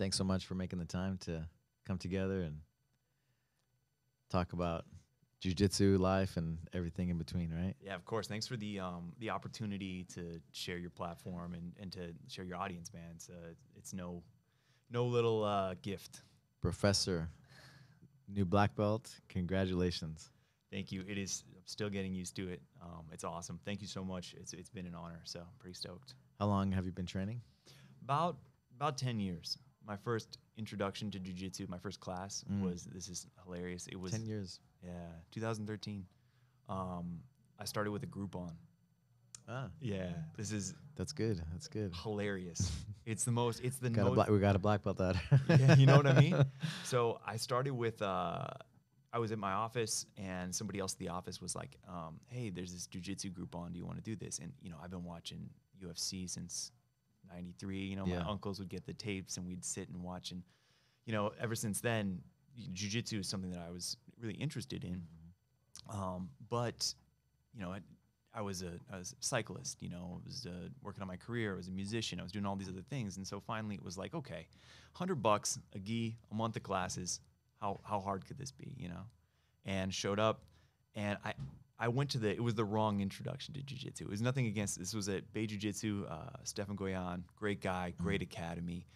thanks so much for making the time to come together and talk about jujitsu life and everything in between, right? Yeah, of course. Thanks for the um, the opportunity to share your platform and, and to share your audience, man. It's uh, it's no no little uh, gift. Professor, new black belt. Congratulations. Thank you. It is. I'm still getting used to it. Um, it's awesome. Thank you so much. It's it's been an honor. So I'm pretty stoked. How long have you been training? About about ten years. My first introduction to jujitsu, my first class Mm. was. This is hilarious. It was Ten years. Yeah, 2013. Um, I started with a Groupon. Ah, Yeah, this is that's good. That's good. hilarious. it's the most. It's the Got a most. black, we got a black belt that. yeah, you know what I mean? So I started with uh, I was at my office and somebody else at the office was like, um, "Hey, there's this jujitsu Groupon. Do you want to do this?" And you know, I've been watching UFC since '93. You know, Yeah. my uncles would get the tapes and we'd sit and watch. And you know, ever since then, jujitsu is something that I was really interested in. Um, but you know, I, I was a I was a cyclist. You know, I was uh, working on my career. I was a musician. I was doing all these other things. And so finally, it was like, okay, hundred bucks a gi, a month of classes. How how hard could this be? You know, and showed up, and I. I went to the. It was the wrong introduction to jujitsu. It was nothing against. This was at Bay Jiu Jitsu. Uh, Stefan Goyan, great guy, great academy.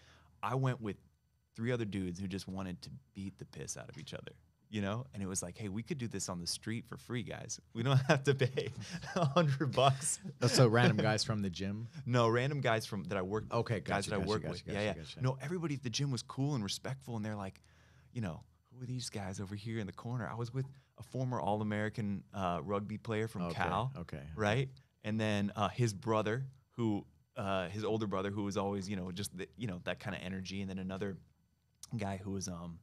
I went with three other dudes who just wanted to beat the piss out of each other, you know? And it was like, hey, we could do this on the street for free, guys. We don't have to pay a hundred bucks. Oh, so random guys from the gym. No, random guys from that I work. Okay, gotcha, guys gotcha, that I gotcha, work gotcha, with. yeah, yeah. No, everybody at the gym was cool and respectful, and they're like, you know, who are these guys over here in the corner? I was with a former All-American uh, rugby player from Okay, Cal. okay. Right, and then uh, his brother, who uh, his older brother, who was always, you know, just the, you know that kind of energy, and then another guy who was um,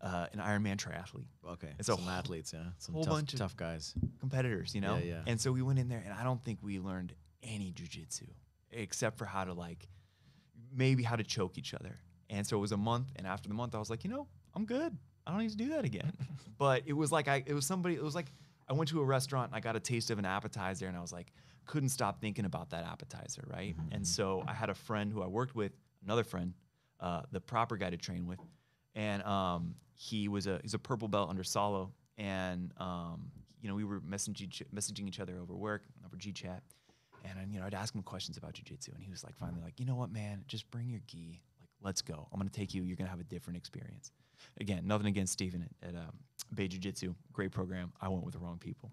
uh, an Ironman triathlete Okay, It's a some athletes, yeah, some whole tough, bunch of- tough guys. competitors, you know? Yeah, yeah. And so we went in there and I don't think we learned any jujitsu except for how to like maybe how to choke each other. And so it was a month and after the month I was like, you know, I'm good. I don't need to do that again. but it was like I it was somebody it was like I went to a restaurant and I got a taste of an appetizer and I was like couldn't stop thinking about that appetizer, right? And so I had a friend who I worked with, another friend, uh, the proper guy to train with, and um, he was a he's a purple belt under Salo, and um, you know we were messaging each, messaging each other over work over G chat, and I, you know I'd ask him questions about jujitsu, and he was like finally like you know what man? Just bring your gi. Like let's go. I'm gonna take you. You're gonna have a different experience. Again, nothing against Steven at, at um, Bay Jiu Jitsu, great program. I went with the wrong people,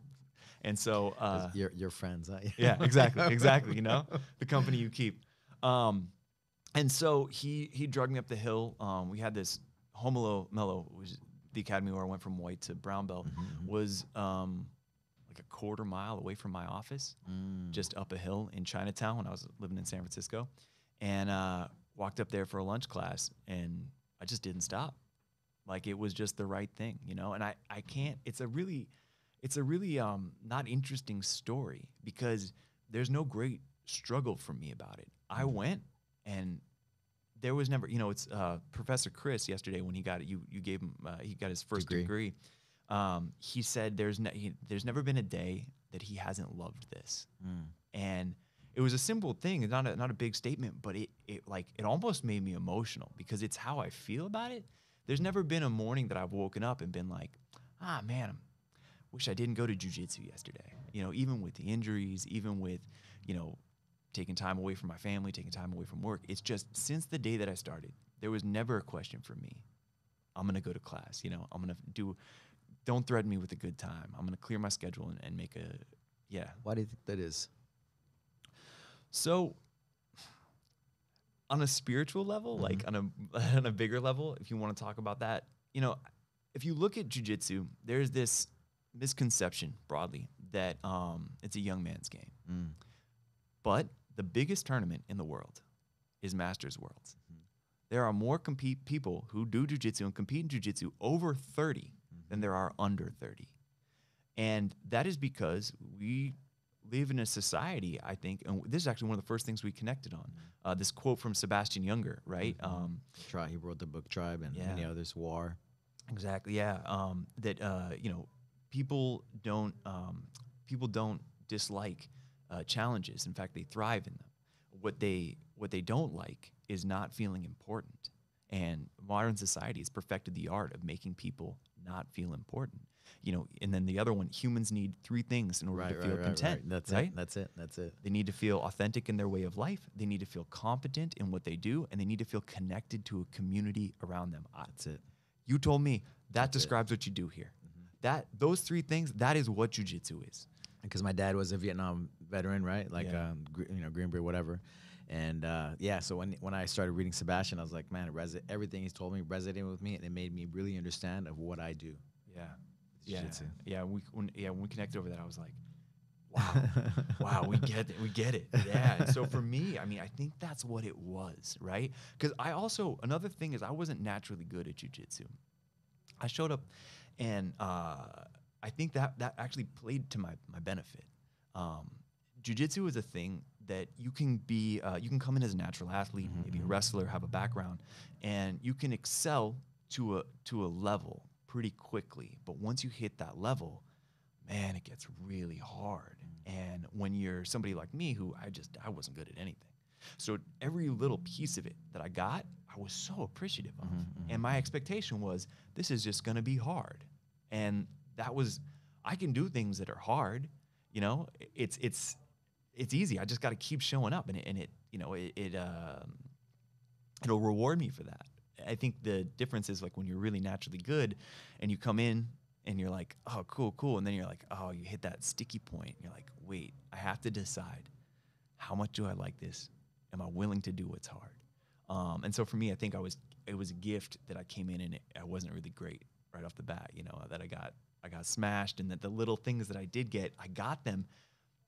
and so uh, your your friends, huh? yeah, exactly, exactly. You know, the company you keep. Um, and so he he drugged me up the hill. Um, we had this Romulo Melo, is the academy where I went from white to brown belt, was um, like a quarter mile away from my office, Mm. just up a hill in Chinatown when I was living in San Francisco, and uh, walked up there for a lunch class, and I just didn't stop. Like it was just the right thing, you know. And I I can't. It's a really it's a really um, not interesting story because there's no great struggle for me about it. I went and there was never, you know, it's uh, Professor Chris yesterday when he got it. You you gave him uh, he got his first Degree. degree. Um, he said there's ne- he, there's never been a day that he hasn't loved this, Mm. and it was a simple thing. It's not a, not a big statement, but it it like it almost made me emotional because it's how I feel about it. There's never been a morning that I've woken up and been like, ah man, I'm wish I didn't go to jujitsu yesterday. You know, even with the injuries, even with, you know, taking time away from my family, taking time away from work. It's just since the day that I started, there was never a question for me. I'm gonna go to class. You know, I'm gonna do. Don't threaten me with a good time. I'm gonna clear my schedule and, and make a, yeah. Why do you think that is? So, on a spiritual level, like on a on a bigger level, if you want to talk about that, you know, if you look at jujitsu, there's this misconception broadly that um, it's a young man's game. Mm. But the biggest tournament in the world is Masters Worlds. There are more compete people who do jujitsu and compete in jujitsu over 30 than there are under 30. And that is because we live in a society, I think, and this is actually one of the first things we connected on. Uh, this quote from Sebastian Junger, right? Um, Try. He wrote the book Tribe and many Yeah. others. War. Exactly. Yeah. Um, that uh, you know, people don't um, people don't dislike uh, challenges. In fact, they thrive in them. What they what they don't like is not feeling important. And modern society has perfected the art of making people not feel important. You know, and then the other one, humans need three things in order Right, to feel right, content. right. That's right? it. That's it. That's it. They need to feel authentic in their way of life. They need to feel competent in what they do, and they need to feel connected to a community around them. That's it. you told me that That's it. Mm-hmm. describes what you do here. That those three things, that is what jujitsu is. because my dad was a Vietnam veteran, right? Like, Yeah. um, you know, Green Beret, whatever. And uh, yeah, so when when I started reading Sebastian, I was like, man, it everything he's told me resonated with me, and it made me really understand of what I do. Yeah, yeah, jiu-jitsu. yeah. We when yeah when we connected over that, I was like, wow, wow, we get it, we get it. Yeah. And so for me, I mean, I think that's what it was, right? Because I also another thing is I wasn't naturally good at jujitsu. I showed up, and uh, I think that that actually played to my my benefit. Um, jiu-jitsu is a thing that you can be uh, you can come in as a natural athlete maybe a wrestler have a background and you can excel to a to a level pretty quickly but once you hit that level man it gets really hard. And when you're somebody like me who i just i wasn't good at anything. So every little piece of it that i got i was so appreciative of. And my expectation was this is just going to be hard. And that was i can do things that are hard you know? It's it's it's easy. I just got to keep showing up and it, and it you know it, it um, it'll reward me for that i think the difference is like when you're really naturally good and you come in and you're like oh cool cool and then you're like oh you hit that sticky point you're like wait i have to decide how much do i like this am i willing to do what's hard um, and so for me i think i was it was a gift that i came in and it, i wasn't really great right off the bat you know that i got i got smashed and that the little things that i did get i got them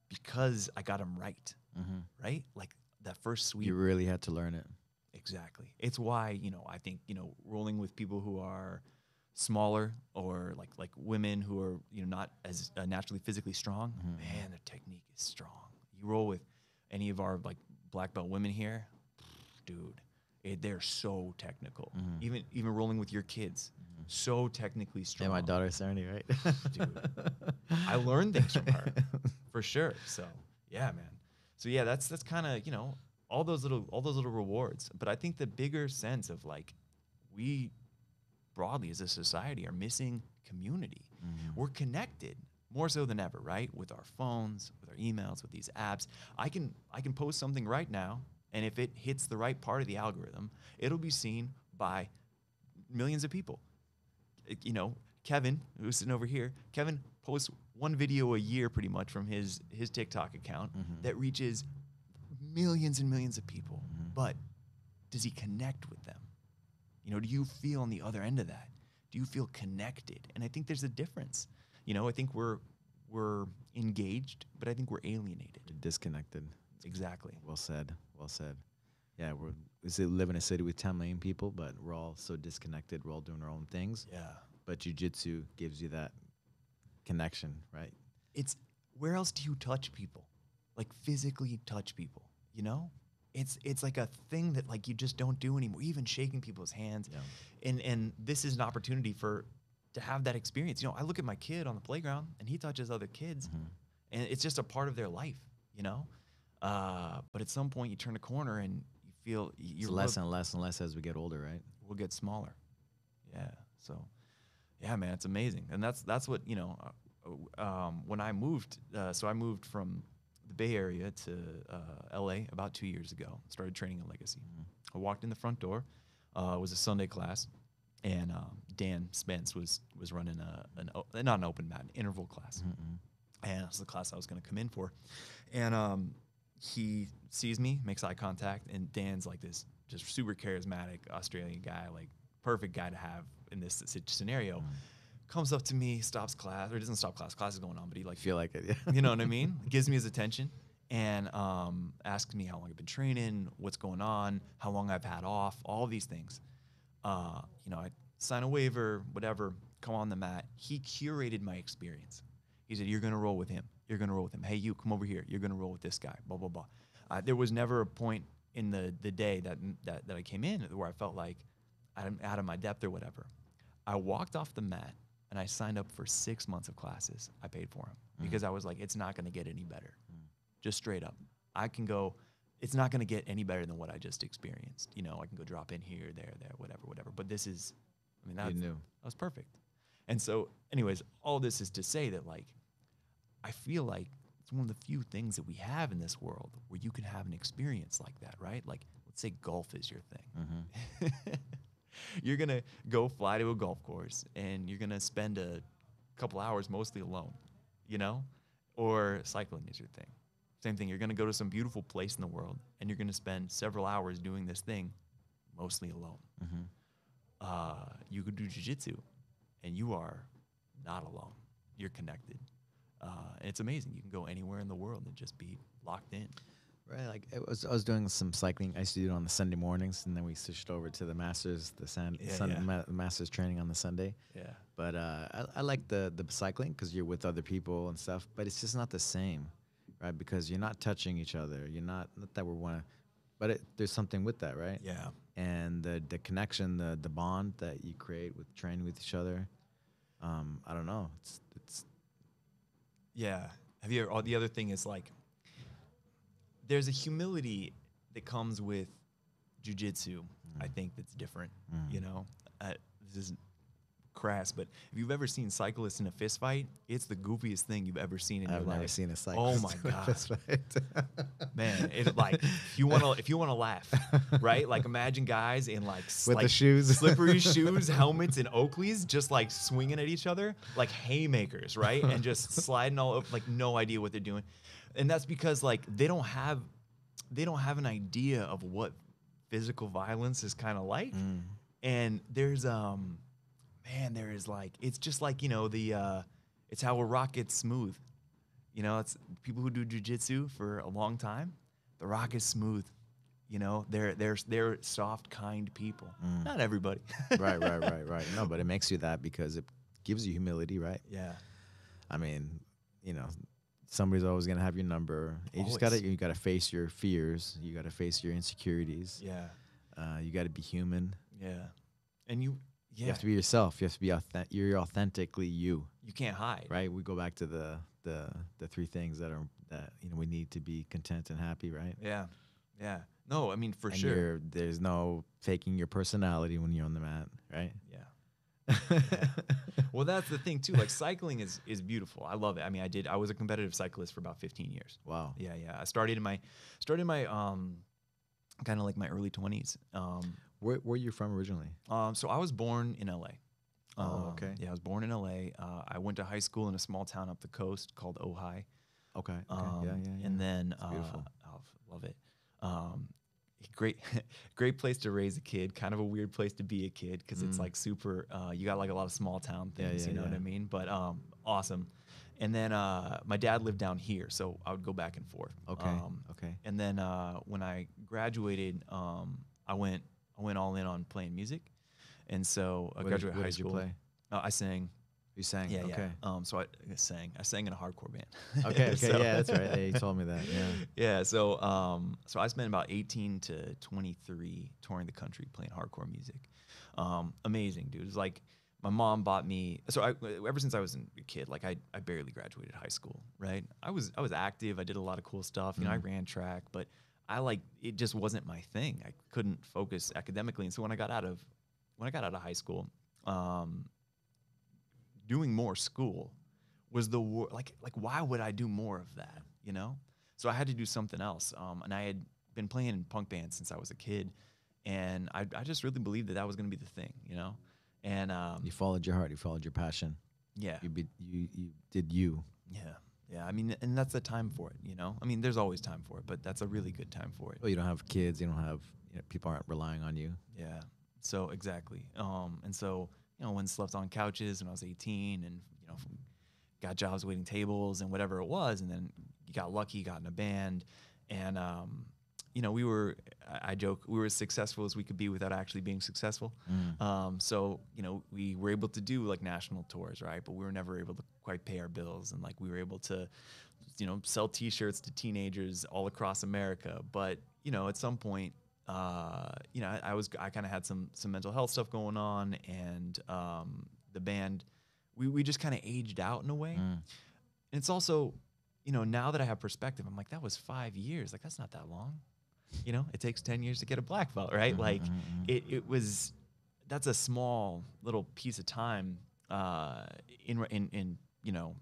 because i got them right Mhm. right like that first sweep You really had to learn it. Exactly. It's why, you know, I think, you know, rolling with people who are smaller or like like women who are, you know, not as uh, naturally physically strong, mm-hmm. man, their technique is strong. You roll with any of our like black belt women here, dude, it, they're so technical. Mm-hmm. Even even rolling with your kids, mm-hmm. so technically Yeah, strong. my daughter Serenity, right? Dude. I learned things from her for sure. So yeah, man. So yeah, that's that's kind of you know all those little all those little rewards. But I think the bigger sense of like we broadly as a society are missing community. Mm-hmm. We're connected more so than ever, right? With our phones, with our emails, with these apps. I can I can post something right now, and if it hits the right part of the algorithm, it'll be seen by millions of people you know, Kevin, who's sitting over here, Kevin posts one video a year pretty much from his his TikTok account mm-hmm. that reaches millions and millions of people. Mm-hmm. But does he connect with them? You know, do you feel on the other end of that? Do you feel connected? And I think there's a difference. You know, I think we're we're engaged, but I think we're alienated. Disconnected. Exactly. Well said. Well said. Yeah, we're we live in a city with 10 million people, but we're all so disconnected. We're all doing our own things. Yeah. But jujitsu gives you that connection, right? it's where else do you touch people like physically touch people you know it's it's like a thing that like you just don't do anymore even shaking people's hands Yeah. and and this is an opportunity for to have that experience you know i look at my kid on the playground and he touches other kids Mm-hmm. and it's just a part of their life you know uh, but at some point you turn a corner and you feel you're less and less and less as we get older, right? We'll get smaller. Yeah. So, yeah, man, it's amazing, and that's that's what you know. Uh, um, when I moved, uh, so I moved from the Bay Area to uh, L.A. about two years ago. Started training at Legacy. I walked in the front door. Uh, it was a Sunday class, and um, Dan Spence was was running a an o- not an open mat, an interval class, and that's the class I was going to come in for. And um, he sees me, makes eye contact, and Dan's like this just super charismatic Australian guy, like perfect guy to have in this scenario. Comes up to me, stops class, or doesn't stop class. Class is going on, but he like feel like it. Yeah. you know what I mean? Gives me his attention and um, asks me how long I've been training, what's going on, how long I've had off, all these things. Uh, you know, I sign a waiver, whatever, come on the mat. He curated my experience. He said, You're going to roll with him. You're going to roll with him. Hey, you come over here. You're going to roll with this guy, blah, blah, blah. Uh, there was never a point in the, the day that, that, that I came in where I felt like I'm out of my depth or whatever. I walked off the mat and I signed up for six months of classes. I paid for them because I was like, it's not going to get any better. Just straight up. I can go it's not going to get any better than what I just experienced. You know, I can go drop in here, there, there, whatever, whatever. But this is, I mean, that's, that was perfect. And so, anyways, all this is to say that like, I feel like it's one of the few things that we have in this world where you can have an experience like that, right? Like, let's say golf is your thing. Mm-hmm. you're gonna go fly to a golf course and you're gonna spend a couple hours mostly alone, you know, or cycling is your thing. Same thing. You're gonna go to some beautiful place in the world and you're gonna spend several hours doing this thing, mostly alone. Mm-hmm. Uh, you could do jujitsu, and you are not alone. You're connected. Uh, and it's amazing. You can go anywhere in the world and just be locked in. Right, like it was, I was doing some cycling. I used to do it on the Sunday mornings, and then we switched over to the masters, the san, Yeah, sun, yeah. Ma- masters training on the Sunday. Yeah. But uh, I, I like the the cycling because you're with other people and stuff. But it's just not the same, right? Because you're not touching each other. You're not not that we're one, but it, there's something with that, right? Yeah. And the the connection, the the bond that you create with training with each other. Um, I don't know. It's it's Yeah. Have you ever, all the other thing is like, there's a humility that comes with jujitsu. I think that's different. You know, uh, this is crass, but if you've ever seen cyclists in a fist fight, it's the goofiest thing you've ever seen in I've your never life. seen a cyclist. Oh my god, man! It like if you want to if you want to laugh, right? Like imagine guys in like With the shoes. slippery shoes, helmets, and Oakleys, just like swinging at each other like haymakers, right? And just sliding all over, like no idea what they're doing, and that's because like they don't have they don't have an idea of what physical violence is kind of like, Mm. and there's um man there is like it's just like you know the uh it's how a rock gets smooth. You know it's people who do jujitsu for a long time the rock is smooth. You know they're they're they're soft kind people. Not everybody. Right, right, right, right. No, but it makes you that because it gives you humility, right? yeah. I mean, you know, somebody's always gonna have your number. You just gotta you gotta face your fears. You gotta face your insecurities. yeah Uh, you gotta be human. yeah and you yeah You have to be yourself. You have to be authentic. You're authentically you, you can't hide right? We go back to the the the three things that are that you know we need to be content and happy, right? yeah yeah no i mean for and sure there's no faking your personality when you're on the mat, right? well that's the thing too like cycling is is beautiful i love it i mean i did i was a competitive cyclist for about 15 years wow. Yeah, yeah. I started in my started in my um kind of like my early 20s. Um Where where are you from originally? um so I was born in LA. Oh, Um, okay. Yeah, I was born in LA. Uh, I went to high school in a small town up the coast called Ojai. Okay. Okay. Um, yeah, yeah, yeah. And then uh, beautiful. oh, love it. Um, great, great place to raise a kid. Kind of a weird place to be a kid because it's Mm. like super. Uh, you got like a lot of small town things. yeah, you know what. I mean? But um, awesome. And then uh, my dad lived down here, so I would go back and forth. Okay. Um, okay. and then uh, when I graduated, um, I went I went all in on playing music, and so I What graduated what high did you school. play? Uh, I sang. You sang. Yeah, okay. yeah. Um, so I, I sang. I sang in a hardcore band. Okay. Okay. So- yeah, that's right. Yeah, you told me that. Yeah. yeah. So um, so I spent about 18 to 23 touring the country playing hardcore music. Um, amazing, dude. It was like my mom bought me. So I, ever since I was a kid, like I, I barely graduated high school, right? I was I was active. I did a lot of cool stuff. You know, I ran track, but I like it just wasn't my thing. I couldn't focus academically, and so when I got out of when I got out of high school, um, doing more school was the wor- like like why would I do more of that? You know, so I had to do something else. Um, and I had been playing in punk bands since I was a kid, and I I just really believed that that was going to be the thing. You know, and um, You followed your heart. You followed your passion. yeah, You be, you you did you. yeah, yeah. I mean, and that's the time for it. You know, I mean, there's always time for it, but that's a really good time for it. Well, you don't have kids. You don't have you know, people aren't relying on you. Yeah. So exactly. Um, and so you know, when slept on couches when I was 18, and you know, got jobs waiting tables and whatever it was, and then you got lucky, got in a band, and um, you know, we were. I I joke we were as successful as we could be without actually being successful. Um, so you know, we were able to do like national tours, right? But we were never able to quite pay our bills, and like we were able to, you know, sell T-shirts to teenagers all across America. But you know, at some point, uh, you know, I, I was I kind of had some some mental health stuff going on, and um, the band, we we just kind of aged out in a way. Mm. And it's also, you know, now that I have perspective, I'm like, that was five years. Like that's not that long. you know, it takes 10 years to get a black belt, right? Mhm, like mhm, mhm. it, it was, that's a small little piece of time uh, in, in, in, you know,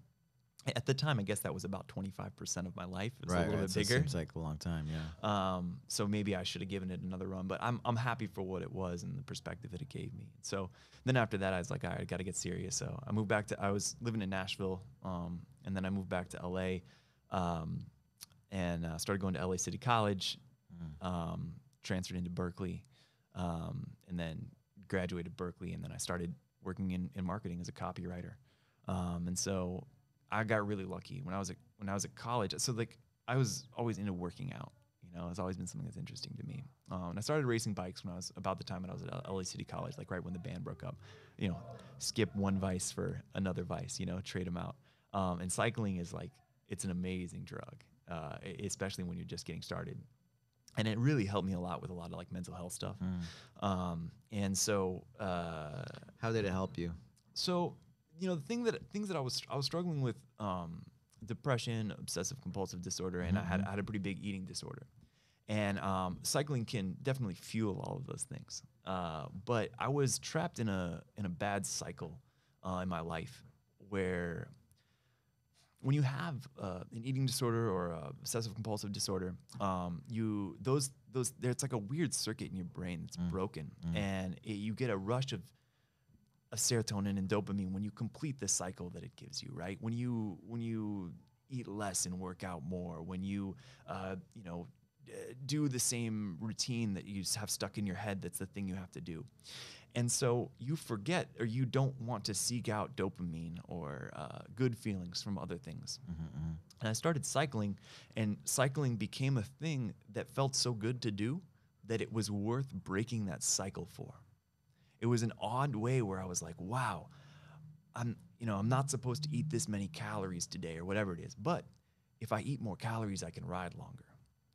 at the time, I guess that was about 25% of my life. It was a right, little right. bit so it bigger. seems like a long time. Yeah. Um, so maybe I should have given it another run, but I'm I'm happy for what it was and the perspective that it gave me. So then after that, I was like, all right, I got to get serious. So I moved back to I was living in Nashville, um, and then I moved back to LA, um, and uh, started going to LA City College, Mm. um, transferred into Berkeley, um, and then graduated Berkeley, and then I started working in, in marketing as a copywriter. Um, and so I got really lucky when I was at when I was at college. So like I was always into working out. You know, it's always been something that's interesting to me. Um, and I started racing bikes when I was about the time when I was at LA City College, like right when the band broke up. You know, skip one vice for another vice. You know, trade them out. Um, and cycling is like it's an amazing drug, uh, especially when you're just getting started. And it really helped me a lot with a lot of like mental health stuff. Mm. Um, and so uh, How did it help you? so you know the thing that things that I was I was struggling with um, depression, obsessive compulsive disorder, and I had I had a pretty big eating disorder, and um, cycling can definitely fuel all of those things. Uh, but I was trapped in a in a bad cycle uh, in my life where when you have uh, an eating disorder or a obsessive compulsive disorder, um, you those those there's like a weird circuit in your brain that's broken, and it, you get a rush of of serotonin and dopamine when you complete the cycle that it gives you, right? When you when you eat less and work out more, when you uh, you know do the same routine that you have stuck in your head that's the thing you have to do. And so you forget or you don't want to seek out dopamine or uh, good feelings from other things. And I started cycling, and cycling became a thing that felt so good to do that it was worth breaking that cycle for. It was an odd way where I was like, wow, I'm, you know, I'm not supposed to eat this many calories today or whatever it is, but if I eat more calories, I can ride longer.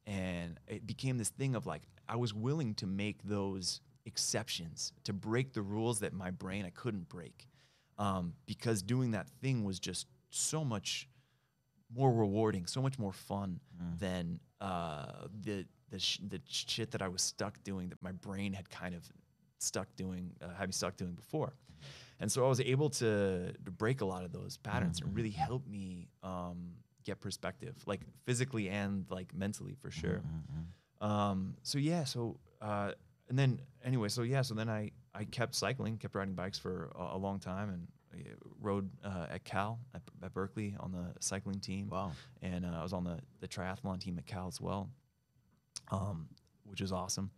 And it became this thing of like, I was willing to make those exceptions to break the rules that my brain I couldn't break, um, because doing that thing was just so much more rewarding, so much more fun than uh, the the sh- the shit that I was stuck doing that my brain had kind of stuck doing, uh, had me stuck doing before. And so I was able to, to break a lot of those patterns and really help me um, get perspective, like physically and like mentally for sure. Um, so yeah, so uh, and then anyway, so yeah, so then I I kept cycling, kept riding bikes for a, a long time, and I rode uh, at Cal at, at Berkeley on the cycling team. Wow. And uh, I was on the the triathlon team at Cal as well, um, which was awesome.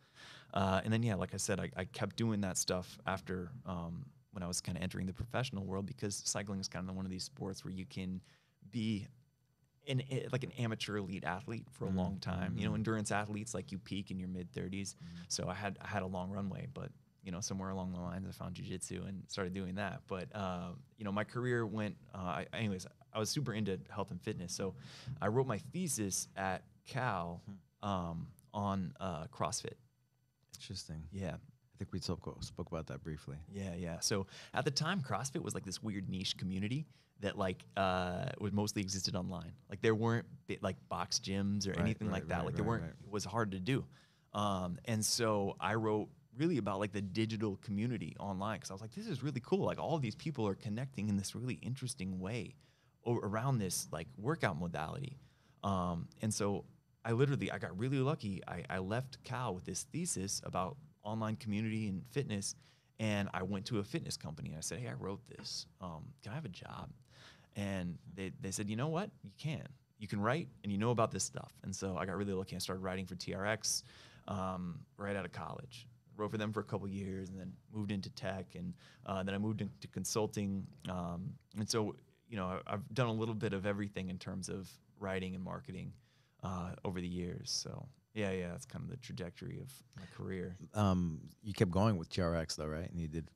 Uh, and then yeah, like I said, I, I kept doing that stuff after um, when I was kind of entering the professional world because cycling is kind of one of these sports where you can be an eh, like an amateur elite athlete for a long time. You know, endurance athletes like you peak in your mid 30s. So I had I had a long runway, but you know somewhere along the lines I found jujitsu and started doing that. But uh, you know my career went. Uh, I, anyways, I was super into health and fitness, so I wrote my thesis at Cal um, on uh, CrossFit. Interesting. Yeah. I think we spoke, spoke about that briefly. Yeah, yeah. So at the time, CrossFit was like this weird niche community that like uh, was mostly existed online. Like there weren't like box gyms or Right, anything right, like that. right, like there weren't. It was hard to do. Um, and so I wrote really about like the digital community online because I was like, this is really cool. Like all these people are connecting in this really interesting way around this like workout modality. Um, and so I literally I got really lucky. I, I left Cal with this thesis about online community and fitness, and I went to a fitness company and I said, "Hey, I wrote this. Um, can I have a job?" And they, they said, "You know what? You can. You can write, and you know about this stuff." And so I got really lucky. I started writing for TRX um, right out of college. Wrote for them for a couple years, and then moved into tech, and uh, then I moved into consulting. Um, and so, you know, I've done a little bit of everything in terms of writing and marketing uh, over the years. So, yeah, yeah, that's kind of the trajectory of my career. Um, you kept going with TRX though, right? And you did.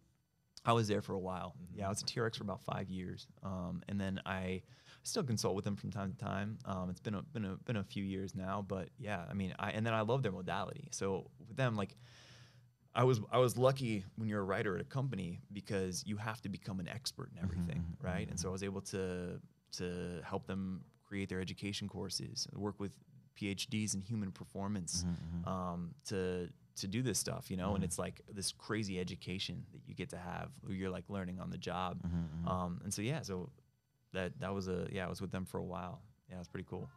I was there for a while. Yeah, I was at TRX for about five years, um, and then I still consult with them from time to time. Um, it's been a been a been a few years now, but yeah, I mean, I and then I love their modality. So with them, like, I was I was lucky when you're a writer at a company because you have to become an expert in everything, right? And so I was able to to help them create their education courses, work with PhDs in human performance Mhm, mhm. um, to to do this stuff, you know. And Mhm. it's like this crazy education that you get to have, where you're like learning on the job. Mhm, mhm. Um, and so yeah, so that that was a yeah, I was with them for a while. Yeah, it was pretty cool.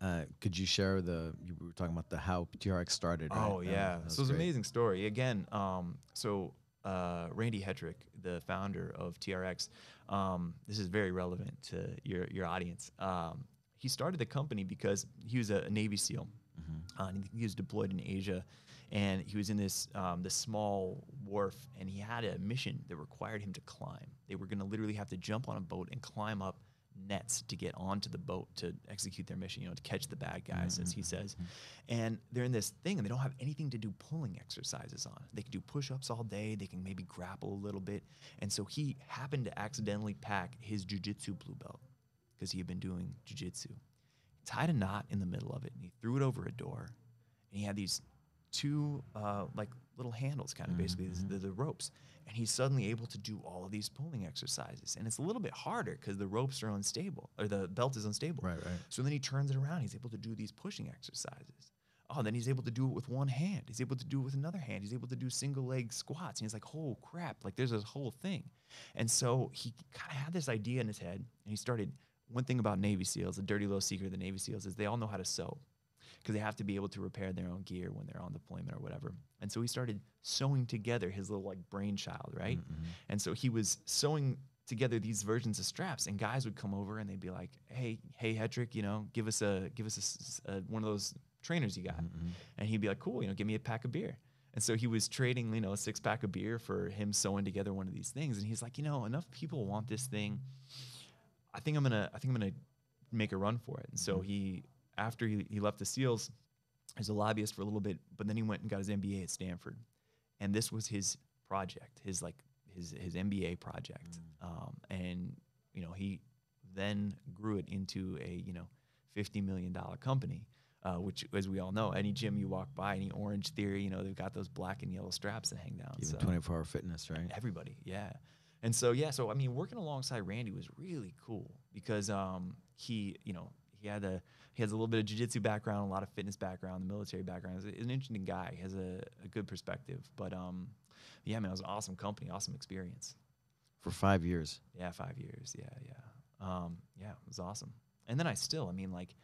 Uh, could you share the you were talking about the how TRX started? Right? Oh That- yeah, that was so it's an amazing story. Again, um, so uh, Randy Hetrick, the founder of TRX, um, this is very relevant to your your audience. Um, he started the company because he was a Navy SEAL. Mhm. Uh, and he was deployed in Asia, and he was in this um, this small wharf, and he had a mission that required him to climb. They were going to literally have to jump on a boat and climb up nets to get onto the boat to execute their mission. You know, to catch the bad guys, as mm-hmm. he mm-hmm. says. Mm-hmm. And they're in this thing, and they don't have anything to do pulling exercises on. They can do push-ups all day. They can maybe grapple a little bit. And so he happened to accidentally pack his jujitsu blue belt because he had been doing jujitsu tied a knot in the middle of it and he threw it over a door and he had these two uh, like little handles kind of basically the, the ropes and he's suddenly able to do all of these pulling exercises. And it's a little bit harder because the ropes are unstable or the belt is unstable. Right, right. so then he turns it around he's able to do these pushing exercises. Oh then he's able to do it with one hand. He's able to do it with another hand. He's able to do single leg squats and he's like oh crap like there's this whole thing. And so he kind of had this idea in his head and he started one thing about Navy SEALs, the dirty little secret of the Navy SEALs is they all know how to sew because they have to be able to repair their own gear when they're on deployment or whatever. And so he started sewing together his little like brainchild, right? Mm-hmm. And so he was sewing together these versions of straps, and guys would come over and they'd be like, "Hey, hey, Hetrick, you know, give us a give us a a, one of those trainers you got," Mm-hmm. and he'd be like, "Cool, you know, give me a pack of beer." And so he was trading, you know, a six pack of beer for him sewing together one of these things. And he's like, you know, enough people want this thing. I think I'm gonna, I think I'm gonna make a run for it. And so he, after he, he left the SEALs, he was a lobbyist for a little bit, but then he went and got his MBA at Stanford, and this was his project, his like his his MBA project. Um, and you know, he then grew it into a you know, fifty million dollar company. Uh, which, as we all know, any gym you walk by, any Orangetheory, you know, they've got those black and yellow straps that hang down. Even so- 24 hour fitness, right? Everybody, yeah. And so yeah, so I mean, working alongside Randy was really cool because um, he, you know, he had a he has a little bit of jiu-jitsu background, a lot of fitness background, the military background. He's an interesting guy. He has a, a good perspective. But um, yeah, man, it was an awesome company, awesome experience. For five years. Yeah, five years. Yeah, yeah, um, yeah. It was awesome. And then I still, I mean, like,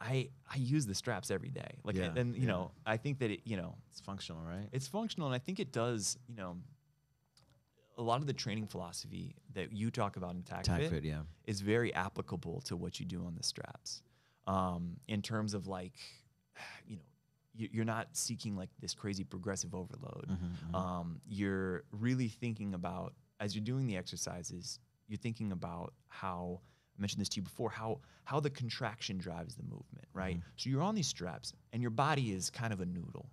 I I use the straps every day. Like, Yeah, and you yeah. know, I think that it, you know, It's functional, right? it's functional and i think it does you know a lot of the training philosophy that you talk about in TACFIT, Tag fit, yeah. is very applicable to what you do on the straps. Um, in terms of like you know you- you're not seeking like this crazy progressive overload. Mhm, mhm. um, you're really thinking about as you're doing the exercises you're thinking about how i mentioned this to you before how how the contraction drives the movement right? So you're on these straps and your body is kind of a noodle.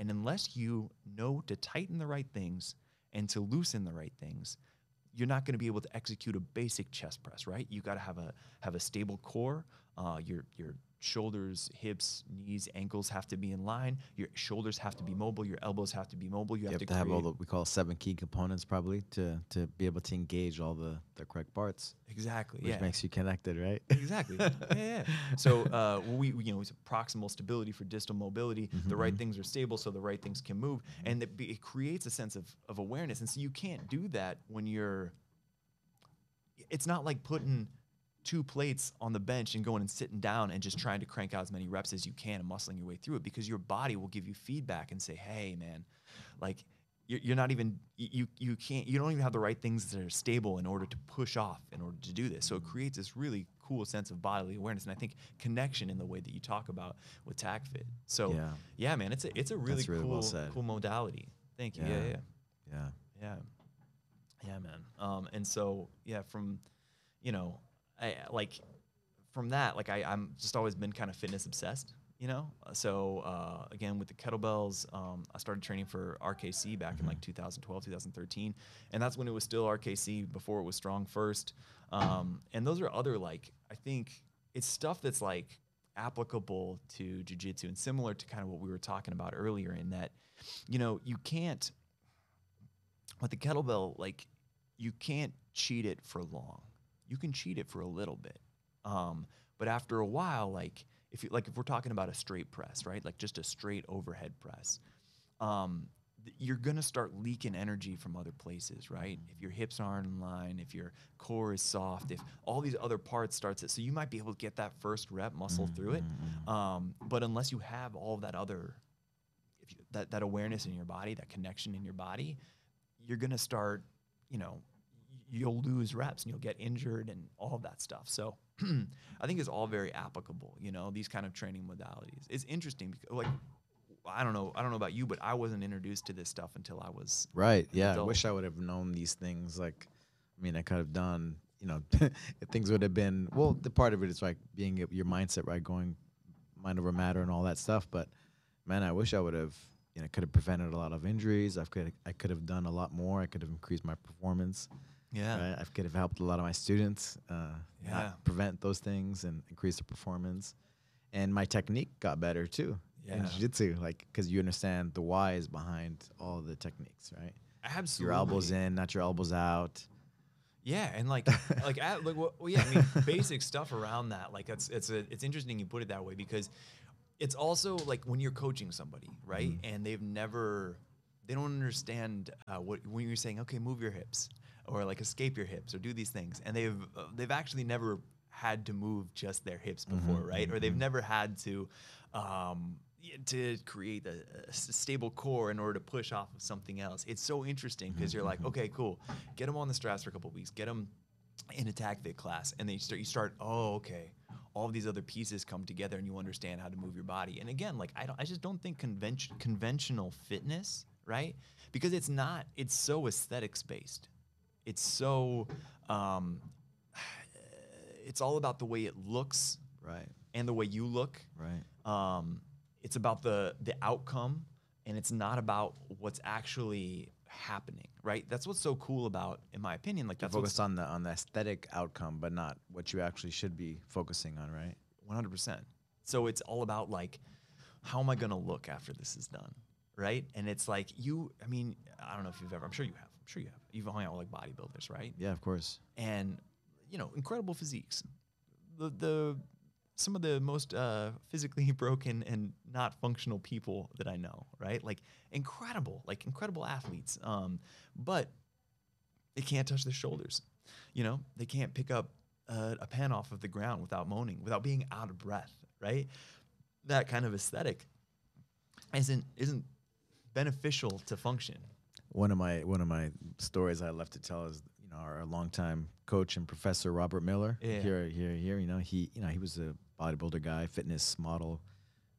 And unless you know to tighten the right things and to loosen the right things you're not going to be able to execute a basic chest press right? You got to have a have a stable core uh, your your shoulders hips knees ankles have to be in line. Your shoulders have to be mobile. Your elbows have to be mobile. You You have, have to, have all the we call seven key components probably to to be able to engage all the the correct parts, exactly which yeah. makes you connected, right? exactly. Yeah, yeah. so uh, we we- you know it's proximal stability for distal mobility. The right things are stable so the right things can move. And it, it creates a sense of, of awareness. And so you can't do that when you're it's not like putting two plates on the bench and going and sitting down and just trying to crank out as many reps as you can and muscling your way through it because your body will give you feedback and say hey man like you're, you're not even you you can't you don't even have the right things that are stable in order to push off in order to do this so it creates this really cool sense of bodily awareness and i think connection in the way that you talk about with TACFIT so Yeah. yeah man it's a it's a really really cool well cool modality thank you yeah Yeah. yeah, Yeah. yeah. Yeah, man. Um, and so yeah, from you know, I like from that, like I, I'm just always been kind of fitness obsessed, you know. Uh, So uh, again, with the kettlebells, um, I started training for RKC back in like 2012, 2013, and that's when it was still RKC before it was StrongFirst. Um, and those are other like I think it's stuff that's like applicable to jujitsu and similar to kind of what we were talking about earlier in that, you know, you can't with the kettlebell, like you can't cheat it for long. You can cheat it for a little bit, um, but after a while, like if you like if we're talking about a straight press, right? Like just a straight overhead press. Um, you're gonna start leaking energy from other places, right? If your hips aren't in line, if your core is soft, if all these other parts starts it, so you might be able to get that first rep muscle through it. Um, but unless you have all that other, if you, that that awareness in your body, that connection in your body, you're gonna start, you know, you'll lose reps and you'll get injured and all of that stuff. So I think it's all very applicable, you know, these kind of training modalities. It's interesting because like I don't know, I don't know about you, but I wasn't introduced to this stuff until I was Right. Yeah. I wish I would have known these things. Like, I mean, I could have done, you know, things would have been, well, the part of it is like being your mindset, right? Going mind over matter and all that stuff. But man, I wish I would have, you know, could have prevented a lot of injuries. I could, I could have done a lot more. I could have increased my performance. Yeah. Right? I could have helped a lot of my students, uh, Yeah. prevent those things and increase their performance. And my technique got better too in Yeah. jiu-jitsu, like, because you understand the whys behind all the techniques, right? Absolutely. your elbows in, not your elbows out. Yeah, and like like like well, yeah, I mean basic stuff around that. Like it's it's a, it's interesting you put it that way because it's also like when you're coaching somebody, right? And they've never they don't understand uh, what when you're saying, okay, move your hips or like escape your hips or do these things, and they've uh, they've actually never had to move just their hips before, right? Or they've never had to um, to create a, a stable core in order to push off of something else. It's so interesting because you're like, okay, cool, get them on the straps for a couple weeks, get them in a TACFIT class, and then you start you start, oh, okay, all of these other pieces come together, and you understand how to move your body. And again, like I don't, I just don't think convention conventional fitness, right? Because it's not, it's so aesthetics based. It's so, um, it's all about the way it looks Right, and the way you look. right. Um, it's about the the outcome, and it's not about what's actually happening, right? That's what's so cool about, in my opinion, like that's focused on the on the aesthetic outcome, but not what you actually should be focusing on, right? One hundred percent. So it's all about like, how am I gonna look after this is done, right? And it's like you. I mean, I don't know if you've ever. I'm sure you have. I'm sure you have. You've hung out with like bodybuilders, right? Yeah, of course. And you know, incredible physiques. The the some of the most uh, physically broken and not functional people that I know, right? Like incredible, like incredible athletes. Um, but they can't touch their shoulders. You know, they can't pick up a, a pan off of the ground without moaning, without being out of breath, right? That kind of aesthetic isn't isn't beneficial to function. One of my one of my stories I love to tell is you know our longtime coach and professor Robert Miller Yeah. here here here. You know he you know he was a bodybuilder guy, fitness model,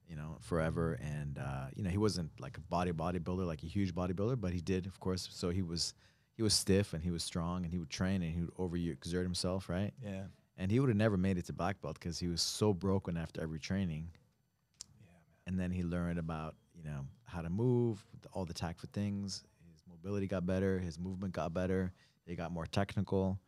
you know forever, and uh, you know he wasn't like a body bodybuilder like a huge bodybuilder, but he did of course. So he was he was stiff and he was strong and he would train and he would overexert himself, right? Yeah. And he would have never made it to black belt because he was so broken after every training. yeah And then he learned about you know how to move, all the TACFIT things. Mobility got better. His movement got better. He got more technical,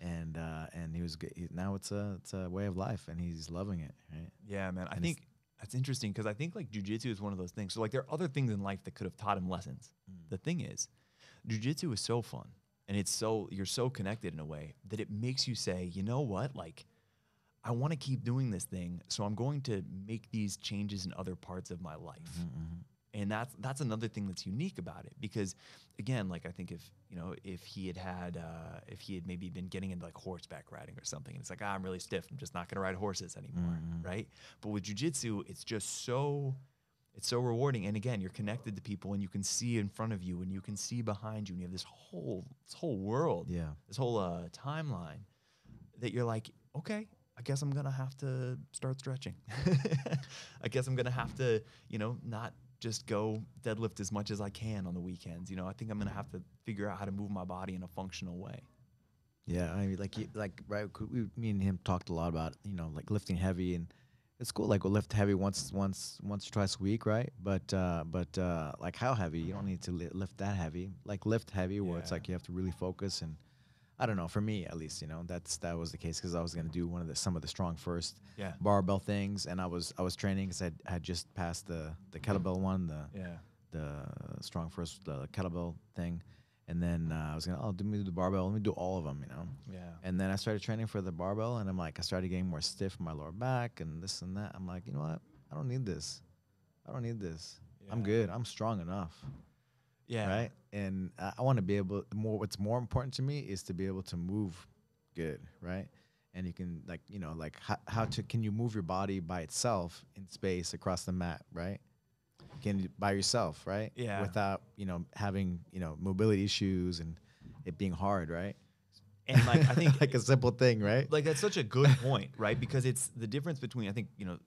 and uh, and he was good. He, now it's a it's a way of life, and he's loving it. Right? Yeah, man. I And it's- think that's interesting because I think like jujitsu is one of those things. So like there are other things in life that could have taught him lessons. Mm. The thing is, jujitsu is so fun and it's so you're so connected in a way that it makes you say, you know what, like I want to keep doing this thing, so I'm going to make these changes in other parts of my life. Mm-hmm. And that's that's another thing that's unique about it because again, like I think if you know if he had had uh, if he had maybe been getting into like horseback riding or something, and it's like ah, I'm really stiff, I'm just not gonna ride horses anymore, Mhm. right? But with jujitsu, it's just so it's so rewarding. And again, you're connected to people, and you can see in front of you, and you can see behind you, and you have this whole this whole world, Yeah. this whole uh, timeline that you're like, okay, I guess I'm gonna have to start stretching. I guess I'm gonna have to, you know, not just go deadlift as much as I can on the weekends. You know, I think I'm gonna have to figure out how to move my body in a functional way. Yeah, I mean, like, you, like, right? We, me and him talked a lot about, you know, like lifting heavy, and it's cool. Like, we'll lift heavy once, once, once or twice a week, right? But, uh, but, uh, like, how heavy? You don't need to li- lift that heavy. Like, lift heavy, where it's like you have to really focus. And I don't know, for me at least, you know, that's that was the case because I was gonna do one of the some of the StrongFirst Yeah. barbell things, and I was I was training because I had just passed the the kettlebell one, the Yeah. the StrongFirst the kettlebell thing And then uh, I was gonna, oh, do me do the barbell. Let me do all of them, you know. Yeah. And then I started training for the barbell, and I'm like, I started getting more stiff in my lower back and this and that. I'm like, you know what? I don't need this. I don't need this. I'm good. I'm strong enough, Yeah. right? And I, I want to be able. More. What's more important to me is to be able to move good, right? And you can like, you know, like how, how to can you move your body by itself in space across the mat, right? Can you by yourself, right? Yeah. Without you know having you know mobility issues and it being hard, right? And like I think like a simple thing, right? like that's such a good point, right? Because it's the difference between I think you know,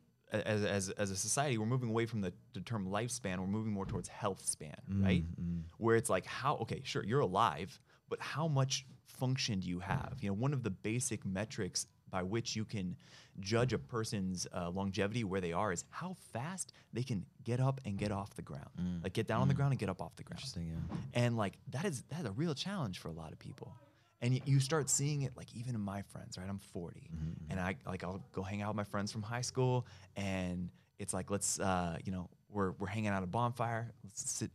as as as a society, we're moving away from the, the term lifespan. We're moving more towards health span, right? Mm, Where it's like how okay, sure, you're alive, but how much function do you have? You know, one of the basic metrics by which you can judge a person's uh, longevity where they are is how fast they can get up and get off the ground, like get down on the ground and get up off the ground. Interesting, yeah. And like that is that is a real challenge for a lot of people. And you start seeing it like even in my friends, right? I'm 40, and I like I'll go hang out with my friends from high school, and it's like let's uh, you know we're we're hanging out at a bonfire, let's sit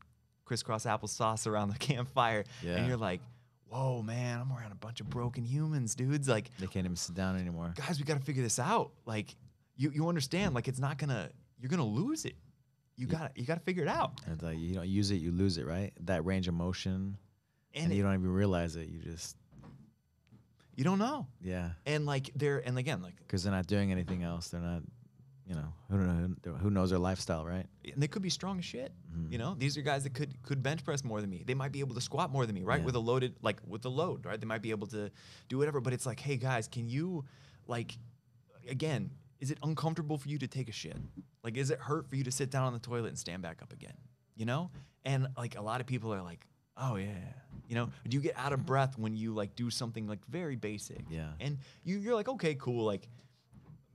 crisscross applesauce around the campfire, Yeah. and you're like, whoa man, I'm around a bunch of broken humans, dudes. Like They can't even sit down anymore. guys, we got to figure this out. Like you you understand? Like it's not gonna you're gonna lose it. You gotta you gotta figure it out. And like you don't use it, you lose it, right? That range of motion, and, And, you don't even realize it. You just you don't know. yeah, and like they're and again like because they're not doing anything else. They're not, you know, who know, who knows their lifestyle, right? and they could be strong as shit Mm-hmm. you know these are guys that could could bench press more than me they might be able to squat more than me right Yeah. with a loaded like with the load right they might be able to do whatever but it's like hey guys can you like again is it uncomfortable for you to take a shit like is it hurt for you to sit down on the toilet and stand back up again you know and like a lot of people are like oh yeah you know do you get out of breath when you like do something like very basic Yeah. and you, you're like okay cool like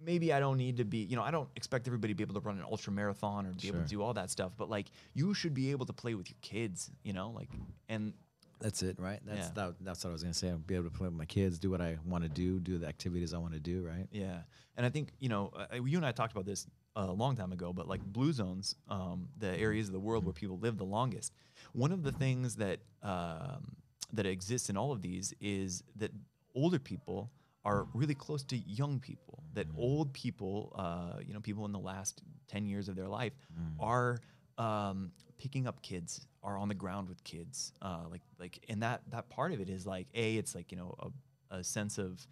maybe I don't need to be, you know, I don't expect everybody to be able to run an ultra marathon or be able to do all that stuff, but like you should be able to play with your kids, you know, like, and That's it, right? That's Yeah. that, that's what I was gonna say. I'll be able to play with my kids, do what I want to do, do the activities I want to do, right? yeah. And I think, you know, uh, you and I talked about this a long time ago, but like blue zones, um, the areas of the world where people live the longest, one of the things that, um, that exists in all of these is that older people are really close to young people. That old people, uh, you know, people in the last ten years of their life, are um, picking up kids, are on the ground with kids. Uh, like, like, and that that part of it is like, a, it's like you know a, a sense of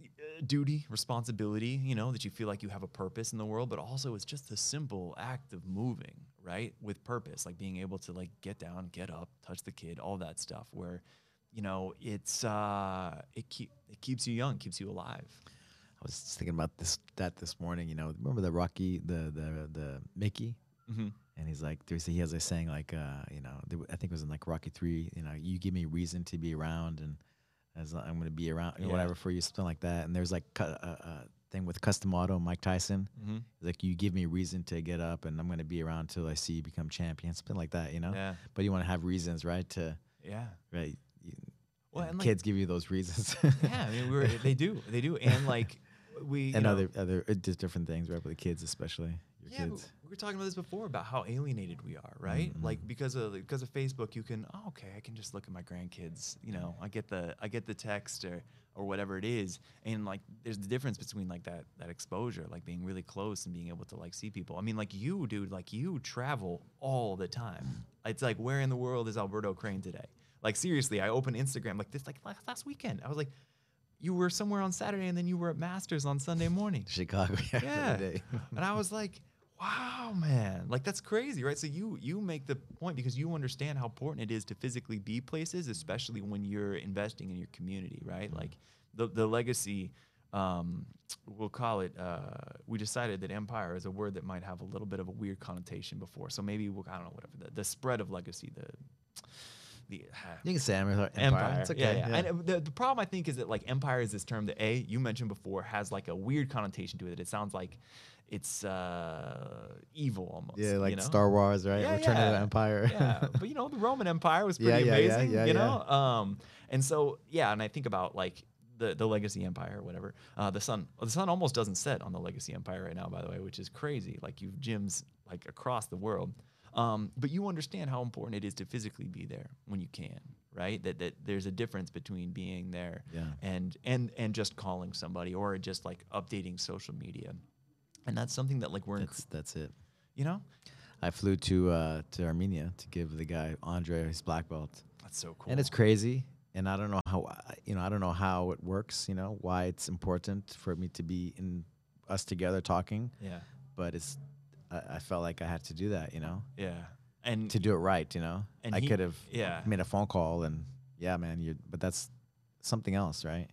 uh, duty, responsibility, you know, that you feel like you have a purpose in the world, but also it's just the simple act of moving, right? With purpose, like being able to like get down, get up, touch the kid, all that stuff where, you know, it's uh it keep it keeps you young, keeps you alive. I was thinking about this that this morning. You know, remember the Rocky, the the the Mickey, Mm-hmm. and he's like, there's he has a saying like, uh, you know, I think it was in like Rocky three. You know, you give me reason to be around, and as I'm gonna be around, Yeah. whatever for you, something like that. And there's like a, a thing with Cus D'Amato, Mike Tyson. Mm-hmm. Like, you give me reason to get up, and I'm gonna be around till I see you become champion, something like that. You know. Yeah. But you want to have reasons, right? To Yeah. right. You, Well, and and, like- kids give you those reasons. Yeah, I mean, we're, they do, they do, and like we and know, other other uh, just different things, right? With the kids, especially your yeah, kids. we were talking about this before about how alienated we are, right? Mhm. Like because of because of Facebook, you can oh, okay, I can just look at my grandkids. You know, I get the I get the text or or whatever it is, and like there's the difference between like that that exposure, like being really close and being able to like see people. I mean, like you, dude, like you travel all the time. It's like where in the world is Alberto Crane today? Like seriously, I open Instagram like this like last, weekend. I was like. You were somewhere on Saturday and then you were at Masters on Sunday morning. Chicago, yeah. Yeah. and I was like, wow, man, like that's crazy, right? So you you make the point because you understand how important it is to physically be places, especially when you're investing in your community, right? Like the the legacy. Um, we'll call it. Uh, we decided that empire is a word that might have a little bit of a weird connotation before, so maybe we'll I don't know whatever the, the spread of legacy, the the You can say Empire. Empire. empire. It's okay. Yeah, yeah. yeah. And uh, the, the problem I think is that like empire is this term that a you mentioned before has like a weird connotation to it. It sounds like it's uh, evil almost. Yeah, like you know? Star Wars, right? Yeah, Return of the. Empire. yeah, but you know the Roman Empire was Yeah, pretty yeah, yeah, amazing. yeah, you yeah. know, um, and so yeah, and I think about like the the Legacy Empire or whatever. Uh, the sun, the sun almost doesn't set on the Legacy Empire right now, by the way, which is crazy. Like you've gyms like across the world. Um, but you understand how important it is to physically be there when you can, right? That that there's a difference between being there Yeah. and and and just calling somebody or just like updating social media. And that's something that like we're, That's that's it. you know, I flew to uh, to Armenia to give the guy Andre his black belt, that's so cool. and it's crazy. And I don't know how you know I don't know how it works. You know why it's important for me to be in us together talking, yeah, but it's I, I felt like I had to do that. You know yeah, and to do it right. You know And I could have yeah. made a phone call and yeah, man. You but that's something else, right?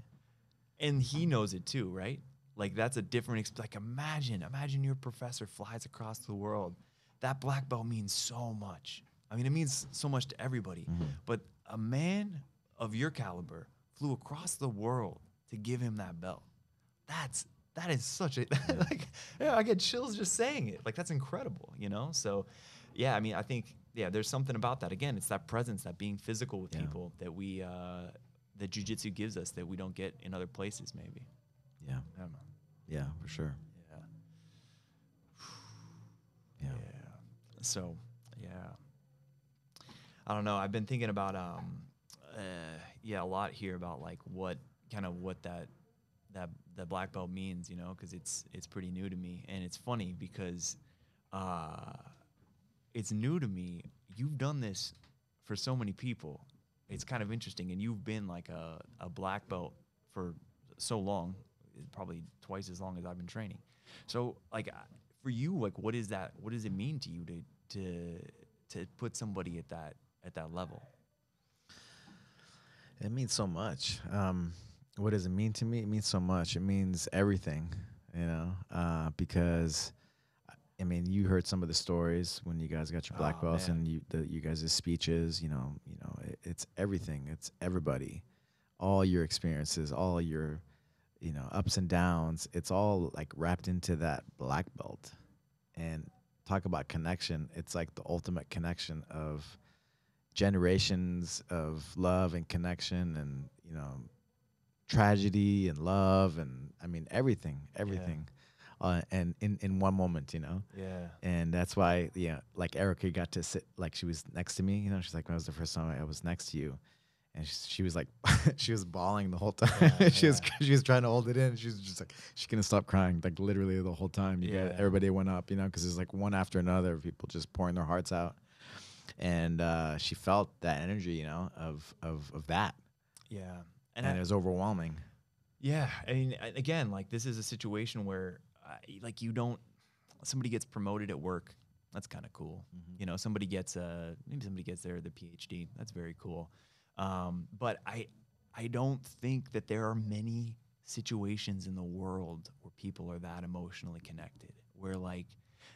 and he knows it too, right? Like that's a different. Exp- like imagine, imagine your professor flies across the world. That black belt means so much. I mean, it means so much to everybody. But a man of your caliber flew across the world to give him that belt. That's that is such a like. Yeah, I get chills just saying it. Like that's incredible, you know. So, yeah, I mean, I think yeah, there's something about that. Again, it's that presence, that being physical with Yeah. people that we uh, that jujitsu gives us that we don't get in other places. Maybe. Yeah, I don't yeah, for sure. Yeah. Yeah, Yeah. So, yeah. I don't know. I've been thinking about um uh yeah, a lot here about like what kind of what that that that black belt means, you know, cuz it's it's pretty new to me and it's funny because uh it's new to me. You've done this for so many people. It's kind of interesting and you've been like a a black belt for so long, probably twice as long as I've been training. So like for you, like what is that? What does it mean to you to to to put somebody at that at that level? It means so much. Um, what does it mean to me? It means so much. It means everything, you know, uh, because I mean, you heard some of the stories when you guys got your black Oh, belts man. and you the, you guys' speeches. You know, you know, it, it's everything. It's everybody, all your experiences, all your, you know, ups and downs. It's all like wrapped into that black belt, and talk about connection. It's like the ultimate connection of generations of love and connection and you know tragedy and love and i mean everything everything uh, and in in one moment you know Yeah. and that's why yeah like erica got to sit like she was next to me you know she's like that was the first time i was next to you and she, she was like she was bawling the whole time Yeah, she was she was trying to hold it in she was just like she couldn't stop crying like literally the whole time you Yeah. got everybody went up you know because it's like one after another of people just pouring their hearts out and uh, she felt that energy you know of of of that Yeah. and, And, I, it was overwhelming yeah, I mean, again, like this is a situation where, uh, like, you don't. Somebody gets promoted at work. That's kind of cool. You know, somebody gets a maybe somebody gets their the PhD. That's very cool. Um, but I I don't think that there are many situations in the world where people are that emotionally connected. Where like,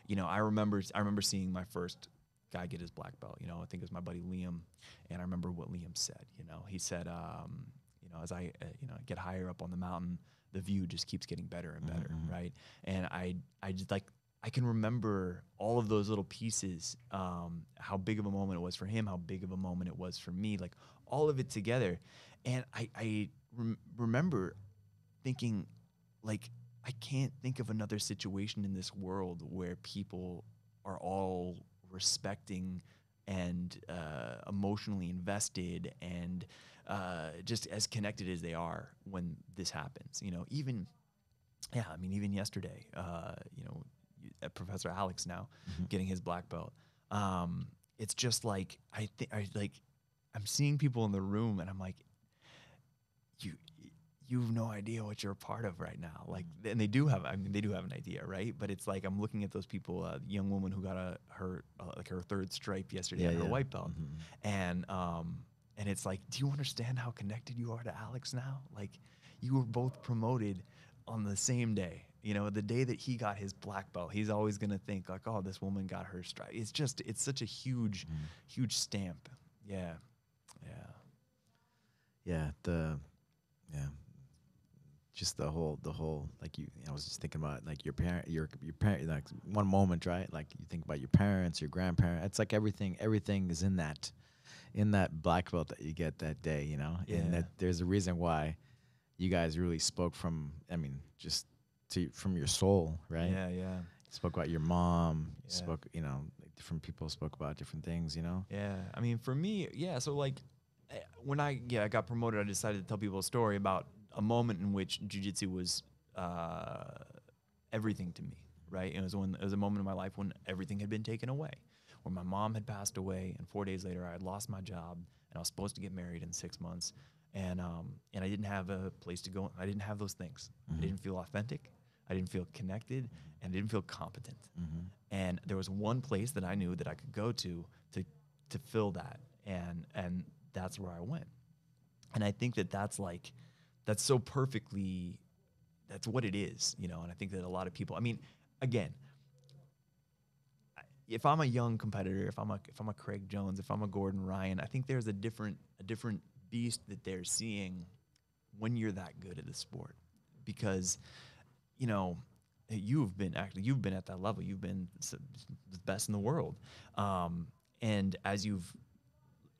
you know, I remember I remember seeing my first guy get his black belt. You know, I think it was my buddy Liam, and I remember what Liam said. You know, he said, um, you know, as I uh, you know get higher up on the mountain, the view just keeps getting better and better, right? And I I just like I can remember all of those little pieces, um, how big of a moment it was for him, how big of a moment it was for me, like all of it together. And I, I rem- remember thinking, like, I can't think of another situation in this world where people are all respecting and uh, emotionally invested and uh, just as connected as they are when this happens. You know, even yeah, I mean, even yesterday, uh, you know, uh, Professor Alex now getting his black belt. Um, it's just like I think I like I'm seeing people in the room, and I'm like, you you have no idea what you're a part of right now. Like, and they do have, I mean, they do have an idea, right? But it's like I'm looking at those people, uh, young woman who got a her uh, like her third stripe yesterday Yeah, on her yeah. white belt, Mhm. and um, and it's like, do you understand how connected you are to Alex now? Like, you were both promoted on the same day. You know, the day that he got his black belt, he's always gonna think like, oh, this woman got her stripe. It's just, it's such a huge, huge stamp. Yeah, yeah, yeah the yeah just the whole the whole like you i was just thinking about like your parent your your parent like one moment right like you think about your parents your grandparents it's like everything everything is in that in that black belt that you get that day you know Yeah. and that there's a reason why you guys really spoke from i mean just to from your soul right yeah, yeah. Spoke about your mom. Yeah. Spoke, you know, different people spoke about different things. You know. Yeah, I mean, for me, yeah. So like, eh, when I yeah I got promoted, I decided to tell people a story about a moment in which jujitsu was uh, everything to me. Right, it was when it was a moment in my life when everything had been taken away, where my mom had passed away, and four days later I had lost my job, and I was supposed to get married in six months, and um and I didn't have a place to go. I didn't have those things. I didn't feel authentic. I didn't feel connected, and I didn't feel competent. Mm-hmm. and there was one place that I knew that I could go to to to fill that. And and that's where I went. And I think that that's like that's so perfectly that's what it is you know? And I think that a lot of people I mean again if I'm a young competitor if I'm a if I'm a Craig Jones if I'm a Gordon Ryan I think there's a different a different beast that they're seeing when you're that good at the sport. Because you know you've been actually you've been at that level. You've been the best in the world. Um, and as you've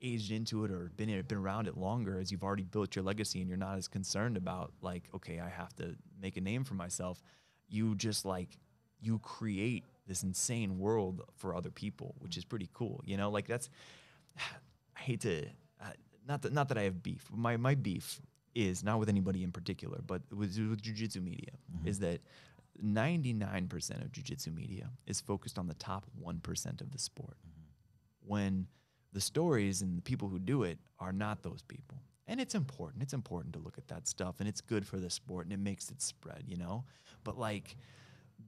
aged into it or been been around it longer as you've already built your legacy and you're not as concerned about like okay i have to make a name for myself you just like you create this insane world for other people which is pretty cool you know? Like that's i hate to uh, not that not that i have beef. My my beef is not with anybody in particular but with, with jiu-jitsu media mm-hmm. is that 99% of jiu-jitsu media is focused on the top 1% of the sport. Mm-hmm. When the stories and the people who do it are not those people. And it's important. It's important to look at that stuff and it's good for the sport and it makes it spread you know? But like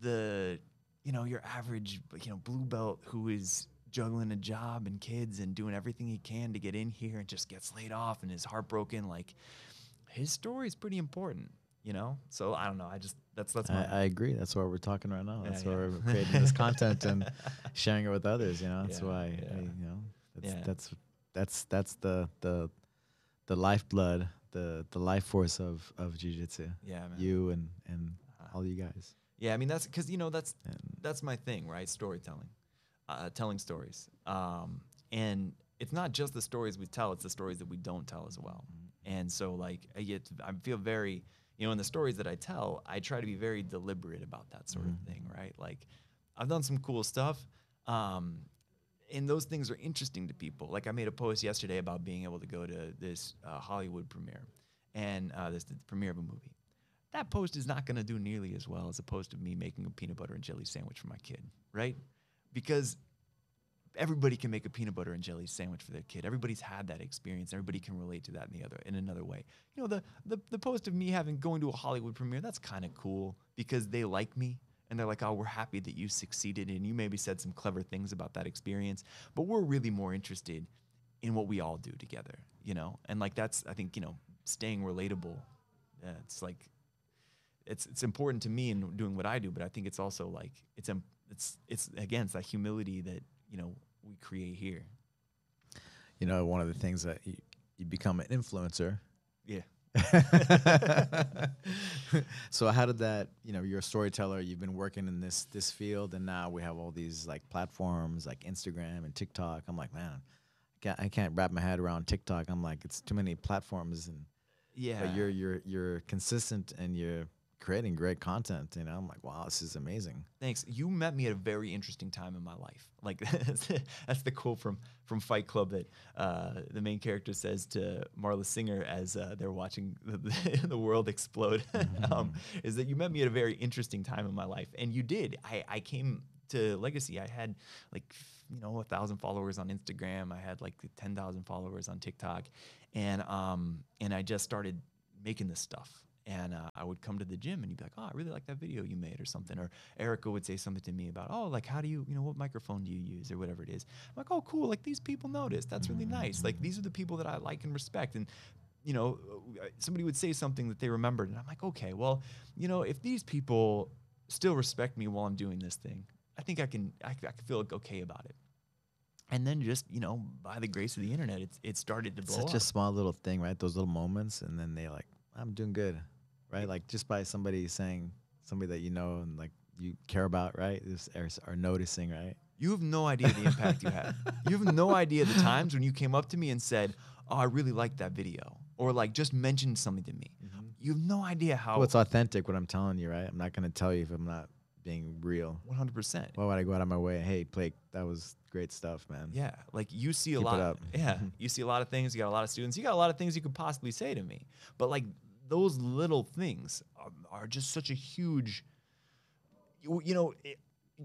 the you know your average you know blue belt who is juggling a job and kids and doing everything he can to get in here and just gets laid off and is heartbroken like his story is pretty important you know so i don't know i just that's that's my I, I agree. That's why we're talking right now. That's yeah. why we're creating this content and sharing it with others. You know, that's Yeah, why. I, you know that's that's that's that's the the the lifeblood, the the life force of of jujitsu. yeah man. You and and Uh, all you guys. yeah i mean that's because you know that's And that's my thing, right? Storytelling, uh, telling stories, um, and it's not just the stories we tell; it's the stories that we don't tell as well. And so, like, I get, I feel very, you know, in the stories that I tell, I try to be very deliberate about that sort of thing, right? Like, I've done some cool stuff, um, and those things are interesting to people. Like, I made a post yesterday about being able to go to this uh, Hollywood premiere, and uh, this the premiere of a movie that post is not going to do nearly as well as opposed to me making a peanut butter and jelly sandwich for my kid, right? Because everybody can make a peanut butter and jelly sandwich for their kid. Everybody's had that experience. Everybody can relate to that in the other in another way. You know, the the, the post of me having going to a Hollywood premiere, that's kind of cool because they like me and they're like, "Oh, we're happy that you succeeded and you maybe said some clever things about that experience." But we're really more interested in what we all do together, you know? And like that's I think, you know, staying relatable. Uh, it's like it's it's important to me in doing what I do, but I think it's also like it's um, it's it's again it's that humility that you know we create here. you know, one of the things that you, you become an influencer. Yeah. so how did that you know you're a storyteller you've been working in this this field and now we have all these like platforms like instagram and tiktok i'm like man I can't, I can't wrap my head around tiktok i'm like it's too many platforms and Yeah. but you're you're you're consistent and you're creating great content you know i'm like wow this is amazing Thanks. You met me at a very interesting time in my life. Like that's the quote from from Fight Club that uh, the main character says to Marla Singer as uh, they're watching the, the world explode. um, is that you met me at a very interesting time in my life, and you did. I I came to Legacy. I had like you know a thousand followers on Instagram. I had like ten thousand followers on TikTok, and um and I just started making this stuff. And uh, I would come to the gym and you'd be like, oh, I really like that video you made or something. Or Erica would say something to me about, oh, like, how do you, you know, what microphone do you use or whatever it is. I'm like, oh, cool. Like, these people notice. That's really nice. Like, these are the people that I like and respect. And, you know, uh, somebody would say something that they remembered. And I'm like, okay, well, you know, if these people still respect me while I'm doing this thing, I think I can, I, I can feel okay about it. And then just, you know, by the grace of the internet, it's, it started to blow such up. a small little thing right those little moments and then they like i'm doing good right like just by somebody saying somebody that you know and like you care about right just are, are noticing right You have no idea the impact you had. You have no idea the times when you came up to me and said, "Oh, I really liked that video," or like just mentioned something to me. Mm-hmm. You have no idea how. well it's authentic what i'm telling you right i'm not going to tell you if i'm not being real. 100%. Why would I go out of my way? Hey, Blake, that was great stuff, man. Yeah, like you see a Keep lot. up. Yeah, you see a lot of things. You got a lot of students. You got a lot of things you could possibly say to me. But like those little things are, are just such a huge. You, you know, it,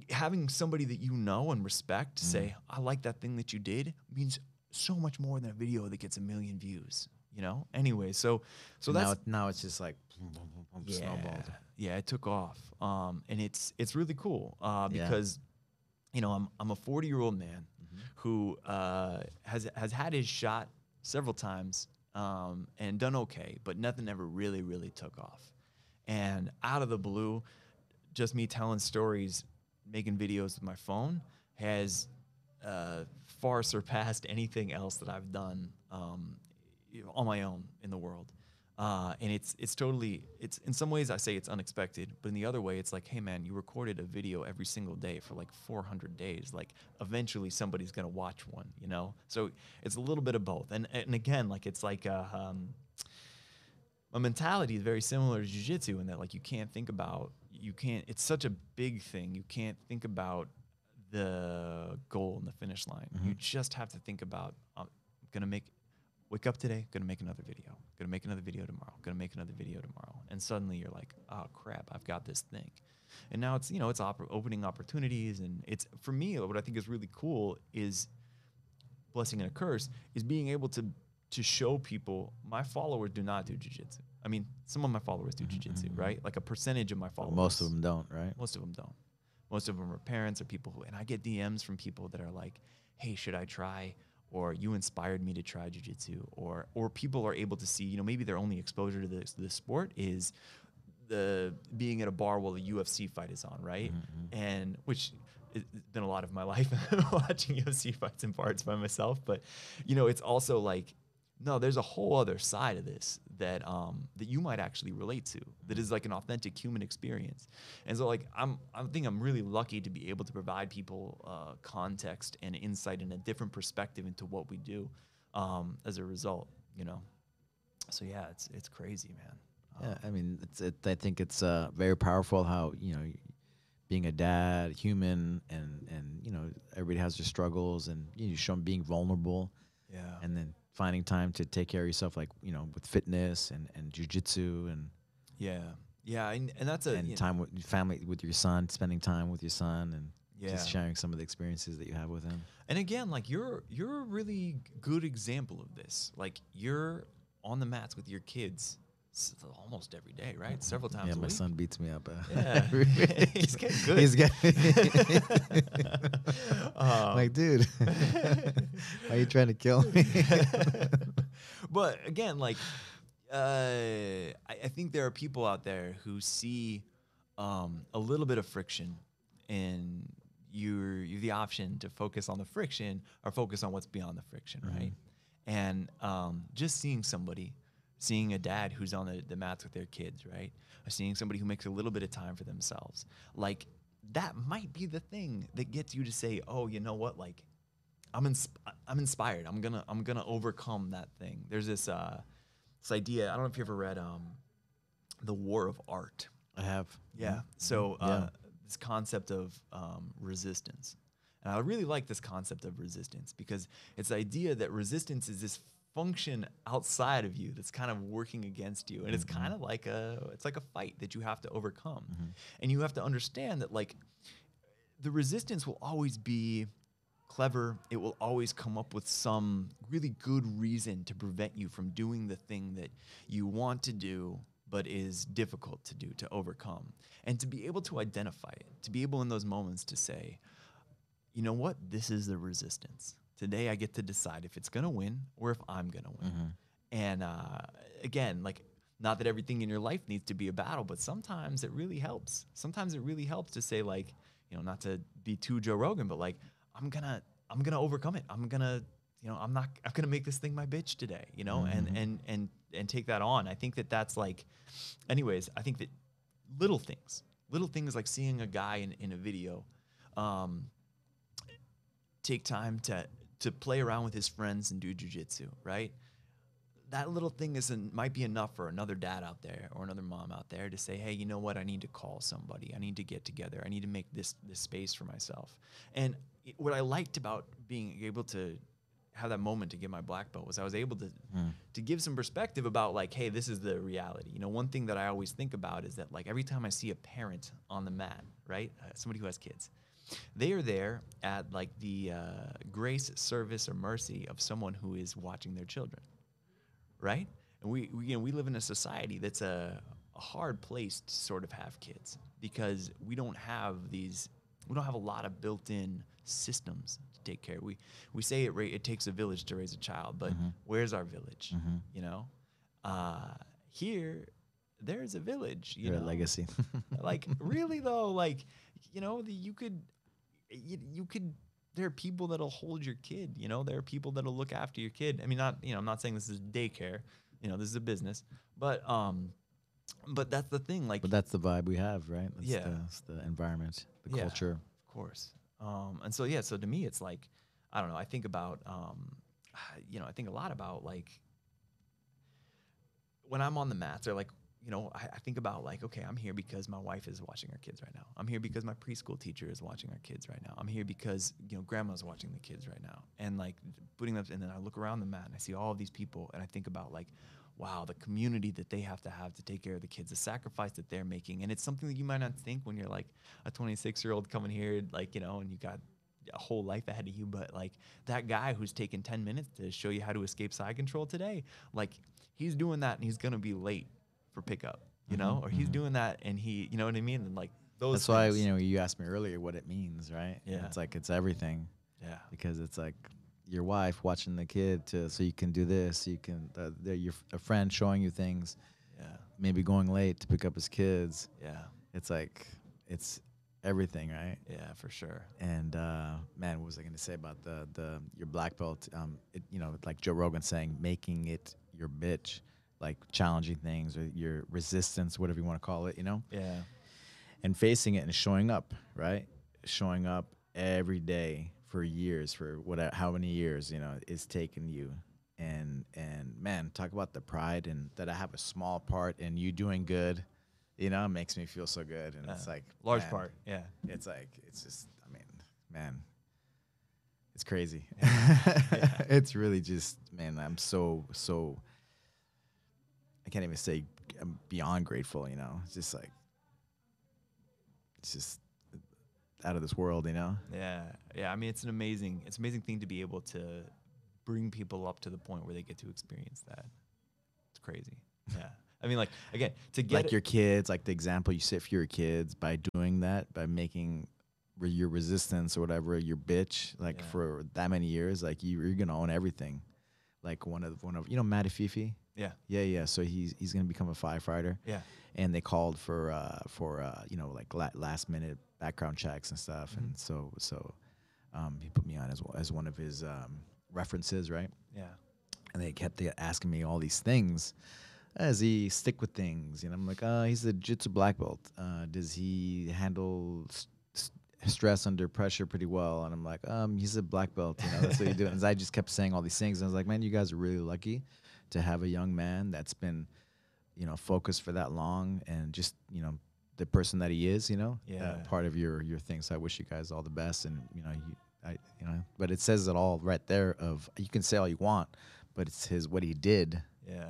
having somebody that you know and respect Mm-hmm. say, "I like that thing that you did," means so much more than a video that gets a million views. You know. Anyway, so so now, that's it- now it's just like boom, snowballed. yeah, it took off, um, and it's it's really cool uh, Yeah. because you know I'm I'm a 40 year old man Mm-hmm. who uh, has has had his shot several times um, and done okay, but nothing ever really really took off. And out of the blue, just me telling stories, making videos with my phone has uh, far surpassed anything else that I've done um, on my own in the world. Uh, and it's it's totally it's in some ways I say it's unexpected, but in the other way it's like, hey man, you recorded a video every single day for like 400 days. Like eventually somebody's gonna watch one, you know. So it's a little bit of both. And and again, like it's like a, um, my mentality is very similar to jujitsu in that like you can't think about you can't it's such a big thing you can't think about the goal and the finish line you just have to think about i'm gonna make wake up today gonna make another video gonna make another video tomorrow gonna make another video tomorrow and suddenly you're like oh crap i've got this thing and now it's you know it's opp- opening opportunities and it's for me what i think is really cool is blessing and a curse is being able to to show people my followers do not do jujitsu. I mean, some of my followers do jujitsu, right? Like a percentage of my followers. Mm-hmm, Most of them don't, right? Most of them don't. Most of them are parents or people who, and I get DMs from people that are like, "Hey, should I try?" Or you inspired me to try jujitsu. Or or people are able to see, you know, maybe their only exposure to this this sport is the being at a bar while a UFC fight is on, right? Mm-hmm. And which it's been a lot of my life watching UFC fights in parts by myself, but you know, it's also like no, there's a whole other side of this that um that you might actually relate to that is like an authentic human experience. And so like I'm I think I'm really lucky to be able to provide people uh, context and insight and a different perspective into what we do um, as a result, you know. So yeah, it's it's crazy, man. Yeah, I mean, it's, it, I think it's uh, very powerful how you know, being a dad, human, and and you know, everybody has their struggles, and you, know, you show them being vulnerable, Yeah. and then finding time to take care of yourself, like you know, with fitness and and jujitsu, and Yeah, yeah, and, and that's a and you know, time with family, with your son, spending time with your son, and Yeah. just sharing some of the experiences that you have with him. And again, like you're you're a really good example of this. Like you're on the mats with your kids almost every day, right? Several times Yeah, my week. son beats me up. Uh, Yeah. He's getting good. He's getting Um, like, dude, why are you trying to kill me? but again, like, uh, I, I think there are people out there who see um, a little bit of friction, and you're you have the option to focus on the friction or focus on what's beyond the friction, right? And um, just seeing somebody, seeing a dad who's on the, the mats with their kids, right? Or seeing somebody who makes a little bit of time for themselves, like that might be the thing that gets you to say, oh, you know what, like I'm insp- I'm inspired. I'm gonna I'm gonna overcome that thing. There's this uh this idea. I don't know if you ever read um the War of Art. I have. Yeah. So uh, Yeah. this concept of um, resistance, and I really like this concept of resistance because it's the idea that resistance is this function outside of you that's kind of working against you, and it's mm-hmm. kind of like a it's like a fight that you have to overcome, mm-hmm. and you have to understand that like the resistance will always be clever. It will always come up with some really good reason to prevent you from doing the thing that you want to do, but is difficult to do, to overcome. And to be able to identify it, to be able in those moments to say, you know what, this is the resistance. Today I get to decide if it's going to win or if I'm going to win. And uh, again, like, not that everything in your life needs to be a battle, but sometimes it really helps. Sometimes it really helps to say, like, you know, not to be too Joe Rogan, but like, I'm gonna, I'm gonna overcome it. I'm gonna, you know, I'm not, I'm gonna make this thing my bitch today, you know, and and and and take that on. I think that that's like, anyways, I think that little things, little things like seeing a guy in in a video, um, take time to to play around with his friends and do jujitsu, right? that little thing is en- might be enough for another dad out there or another mom out there to say, hey, you know what? I need to call somebody. I need to get together. I need to make this this space for myself. And what I liked about being able to have that moment to get my black belt was I was able to to give some perspective about like, hey, this is the reality. You know, one thing that I always think about is that like every time I see a parent on the mat, right, uh, somebody who has kids, they are there at like the uh, grace, service, or mercy of someone who is watching their children, right? And we, we you know we live in a society that's a, a hard place to sort of have kids because we don't have these we don't have a lot of built-in systems to take care. We we say it ra- it takes a village to raise a child, but where's our village? You know, uh, here there's a village. You Your know, legacy. like really though, like you know, the, you could you, you could there are people that'll hold your kid, you know, there are people that'll look after your kid. I mean not, you know, I'm not saying this is daycare, you know, this is a business, but um but that's the thing like but that's the vibe we have, right? That's Yeah. The, that's the environment, the Yeah. culture. Of course. Um, and so yeah, so to me, it's like I don't know. I think about um, you know, I think a lot about like when I'm on the mats or like you know, I, I think about like, okay, I'm here because my wife is watching our kids right now. I'm here because my preschool teacher is watching our kids right now. I'm here because you know grandma's watching the kids right now, and like putting them. And then I look around the mat and I see all of these people, and I think about like, wow, the community that they have to have to take care of the kids, the sacrifice that they're making, and it's something that you might not think when you're like a 26 year old coming here, like you know, and you got a whole life ahead of you. But like that guy who's taken 10 minutes to show you how to escape side control today, like he's doing that and he's gonna be late for pickup, you know, or he's doing that and he, you know what I mean? And like those. That's why you know you asked me earlier what it means, right? Yeah. It's like it's everything Yeah. because it's like your wife watching the kid to so you can do this, you can uh, your a friend showing you things, Yeah. maybe going late to pick up his kids. Yeah. It's like it's everything, right? Yeah. For sure. And uh, man, what was I going to say about the the your black belt? Um, it, you know, like Joe Rogan saying, making it your bitch, like challenging things or your resistance, whatever you want to call it. You know, Yeah. and facing it and showing up, right? Showing up every day for years, for what, how many years, you know, it's taken you. And and man, talk about the pride and that I have a small part in you doing good. You know, it makes me feel so good. And it's like Large man, part. Yeah. It's like it's just, I mean, man, it's crazy. Yeah. it's really just, man, I'm so so. I can't even say I'm beyond grateful. You know, it's just like it's just out of this world, you know? Yeah, yeah. I mean, it's an amazing, it's an amazing thing to be able to bring people up to the point where they get to experience that. It's crazy. Yeah. I mean, like again, to get like your kids, like the example you set for your kids by doing that, by making your resistance or whatever your bitch, like Yeah. for that many years, like you, you're gonna own everything. Like one of one of you know Matty Fifi. Yeah, Yeah, yeah. So he's he's gonna become a firefighter, yeah, and they called for uh for uh you know like la- last minute background checks and stuff, Mm-hmm. and so so um he put me on as well as one of his um references, right? yeah, and they kept asking me all these things. Does he stick with things? And I'm like, uh, he's a jiu-jitsu black belt. Uh, does he handle s- s- stress under pressure pretty well? And I'm like, um, he's a black belt. You know, that's what you do. And I just kept saying all these things. And I was like, man, you guys are really lucky to have a young man that's been, you know, focused for that long and just, you know, the person that he is. You know, uh, Yeah. part of your your thing. So I wish you guys all the best. And you know, you, I, you know, but it says it all right there. Of you can say all you want, but it's his what he did yeah,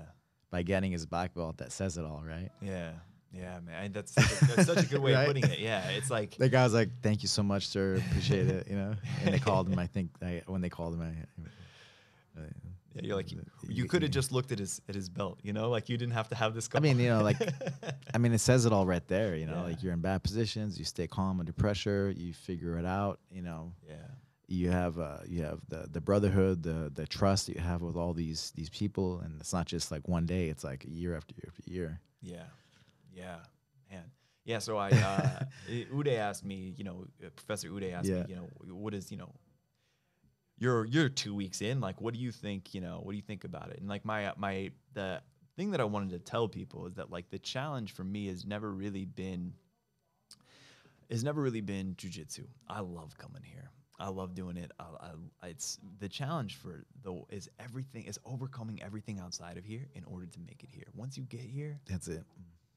by getting his black belt that says it all, right? yeah, yeah, man. That's such a, that's such a good way Right? of putting it. Yeah, it's like The guy was like, "Thank you so much, sir. Appreciate it." You know, and they called him. I think I, when they called him, I, uh, yeah, you're like you, could have just looked at his at his belt, you know, like you didn't have to have this. I mean, you know, like, like I mean, it says it all right there. You know, Yeah. like you're in bad positions, you stay calm under pressure, you figure it out. You know, yeah, you have uh, you have the the brotherhood, the the trust that you have with all these these people, and it's not just like one day; it's like year after year after year. Yeah, yeah, man. Yeah, so I uh, Uday asked me, you know, uh, Professor Uday asked Yeah. me, you know, what is, you know, you're you're two weeks in, like, what do you think, you know, what do you think about it? And like my my the thing that I wanted to tell people is that like the challenge for me has never really been has never really been jujitsu. I love coming here. I love doing it. I, I, it's the challenge for the is everything is overcoming everything outside of here in order to make it here. Once you get here, That's it.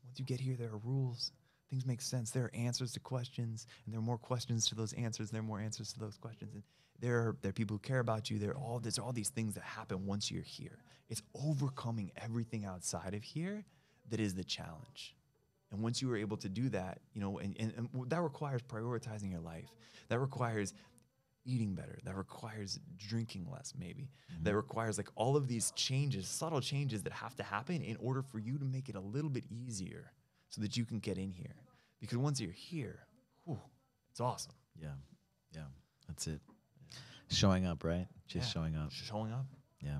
once you get here, there are rules. Things make sense. There are answers to questions, and there are more questions to those answers. There are more answers to those questions, and there are there are people who care about you. There are all there's all these things that happen once you're here. It's overcoming everything outside of here that is the challenge. And once you are able to do that, you know, and, and, and that requires prioritizing your life. That requires eating better. That requires drinking less, maybe. Mm-hmm. That requires like all of these changes, subtle changes that have to happen in order for you to make it a little bit easier so that you can get in here. Because once you're here, whew, it's awesome. Yeah. Yeah. That's it. Showing up, right? Just Yeah. showing up. Showing up Yeah.